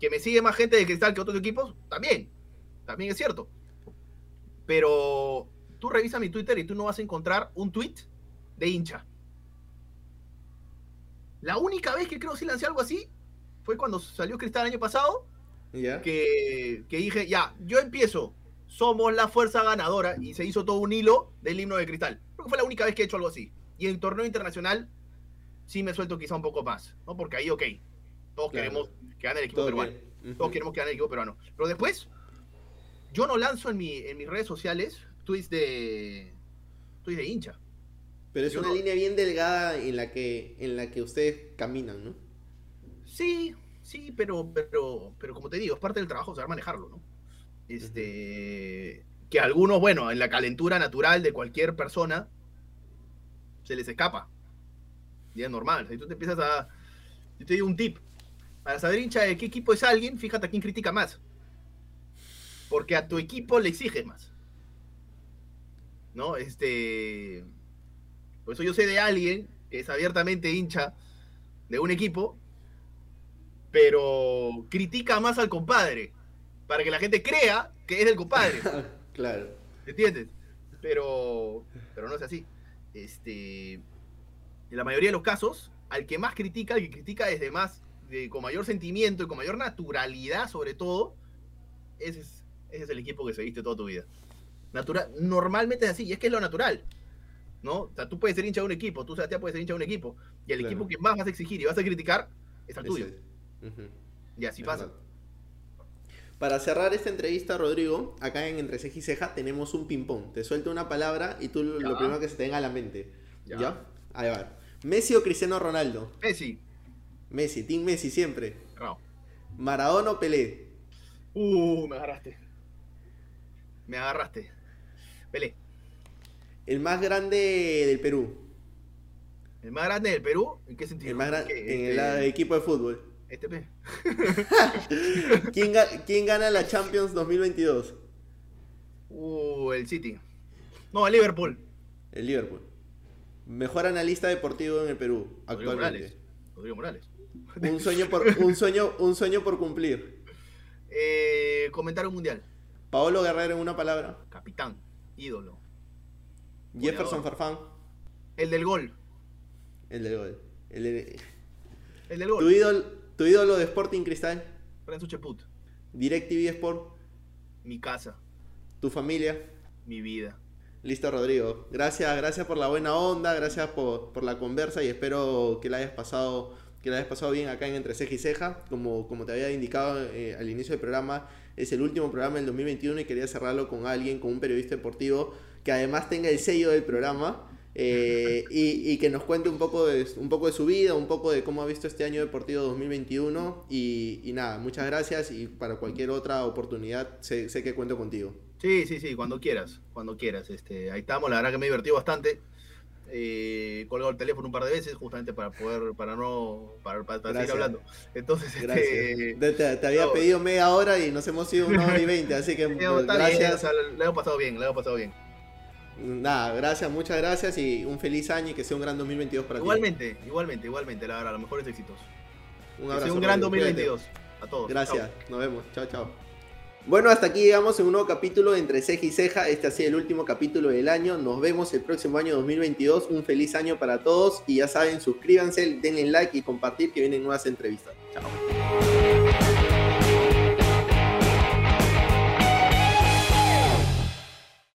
Que me sigue más gente de Cristal que otros equipos, también. También es cierto. Pero tú revisas mi Twitter y tú no vas a encontrar un tweet de hincha. La única vez que creo que lancé algo así fue cuando salió Cristal el año pasado. Que, que dije, ya, yo empiezo somos la fuerza ganadora y se hizo todo un hilo del himno de cristal. Creo que fue la única vez que he hecho algo así. Y en torneo internacional sí me suelto quizá un poco más, ¿no? Porque ahí, ok, todos queremos que gane el equipo peruano. Todos queremos que gane el equipo peruano. Pero después, yo no lanzo en, mi, en mis redes sociales tweets de, tweets de hincha. Pero es una línea bien delgada en la que en la que ustedes caminan, ¿no? Sí, sí, pero, pero, pero como te digo, es parte del trabajo saber manejarlo, ¿no? Este, que algunos, bueno, en la calentura natural de cualquier persona, se les escapa. Y es normal. Si tú te empiezas a. Yo te digo un tip. Para saber hincha de qué equipo es alguien, fíjate a quién critica más. Porque a tu equipo le exige más. ¿No? Este. Por eso yo sé de alguien que es abiertamente hincha de un equipo, pero critica más al compadre para que la gente crea que es del compadre. claro. ¿Entiendes? Pero, pero no es así. Este, en la mayoría de los casos, al que más critica, al que critica desde más, con mayor sentimiento y con mayor naturalidad, sobre todo, ese es, ese es el equipo que seguiste toda tu vida. Natural, normalmente es así, y es que es lo natural. ¿no? O sea, tú puedes ser hincha de un equipo, tú Sebastián puedes ser hincha de un equipo, y el equipo que más vas a exigir y vas a criticar es el tuyo. Y así pasa. Para cerrar esta entrevista, Rodrigo, acá en Entre Ceja y Ceja tenemos un ping-pong. Te suelto una palabra y tú lo primero que se te venga a la mente. Ya. Ahí va. ¿Messi o Cristiano Ronaldo? Messi. Messi, Team Messi siempre. No. ¿Maradona o Pelé? Uh, me agarraste. Me agarraste. Pelé. ¿El más grande del Perú? ¿El más grande del Perú? ¿En qué sentido? El más grande en el este, equipo de fútbol. Este ¿Quién, gana la Champions 2022? Uh, el City. No, el Liverpool. El Liverpool. Mejor analista deportivo en el Perú actualmente. Rodrigo Morales. Un sueño por, un sueño, un sueño por cumplir. Eh, comentario mundial. Paolo Guerrero en una palabra. Capitán, ídolo. Jefferson Farfán. El del gol. El del gol. El, el del gol. Tu ídolo, ¿Tu ídolo de Sporting Cristal? Renzo Cheput. DirecTV Sport. Mi casa. ¿Tu familia? Mi vida. Listo, Rodrigo. Gracias, gracias por la buena onda, gracias por, la conversa y espero que la hayas pasado, que la hayas pasado bien acá en Entre Ceja y Ceja. Como, como te había indicado eh, al inicio del programa, es el último programa del 2021 y quería cerrarlo con alguien, con un periodista deportivo que además tenga el sello del programa eh, y, que nos cuente un poco, de, un poco de su vida, un poco de cómo ha visto este año deportivo 2021. Y, nada, muchas gracias y para cualquier otra oportunidad sé, que cuento contigo. Sí, sí, sí, cuando quieras, cuando quieras. Este, ahí estamos, la verdad que me he divertido bastante. Eh, colgado el teléfono un par de veces justamente para poder, para no, para, seguir hablando. Entonces, este, te, había pedido media hora y nos hemos ido una hora y veinte, así que gracias. le hemos pasado bien, le hemos pasado bien. Nada, gracias, muchas gracias y un feliz año y que sea un gran 2022 para ti. Igualmente, igualmente, igualmente, la verdad, los mejores éxitos. Un abrazo. Que sea un gran 2022 a todos. Gracias, nos vemos. Chao, chao. Bueno, hasta aquí llegamos en un nuevo capítulo de Entre Ceja y Ceja. Este ha sido el último capítulo del año. Nos vemos el próximo año 2022. Un feliz año para todos. Y ya saben, suscríbanse, denle like y compartir que vienen nuevas entrevistas. Chao.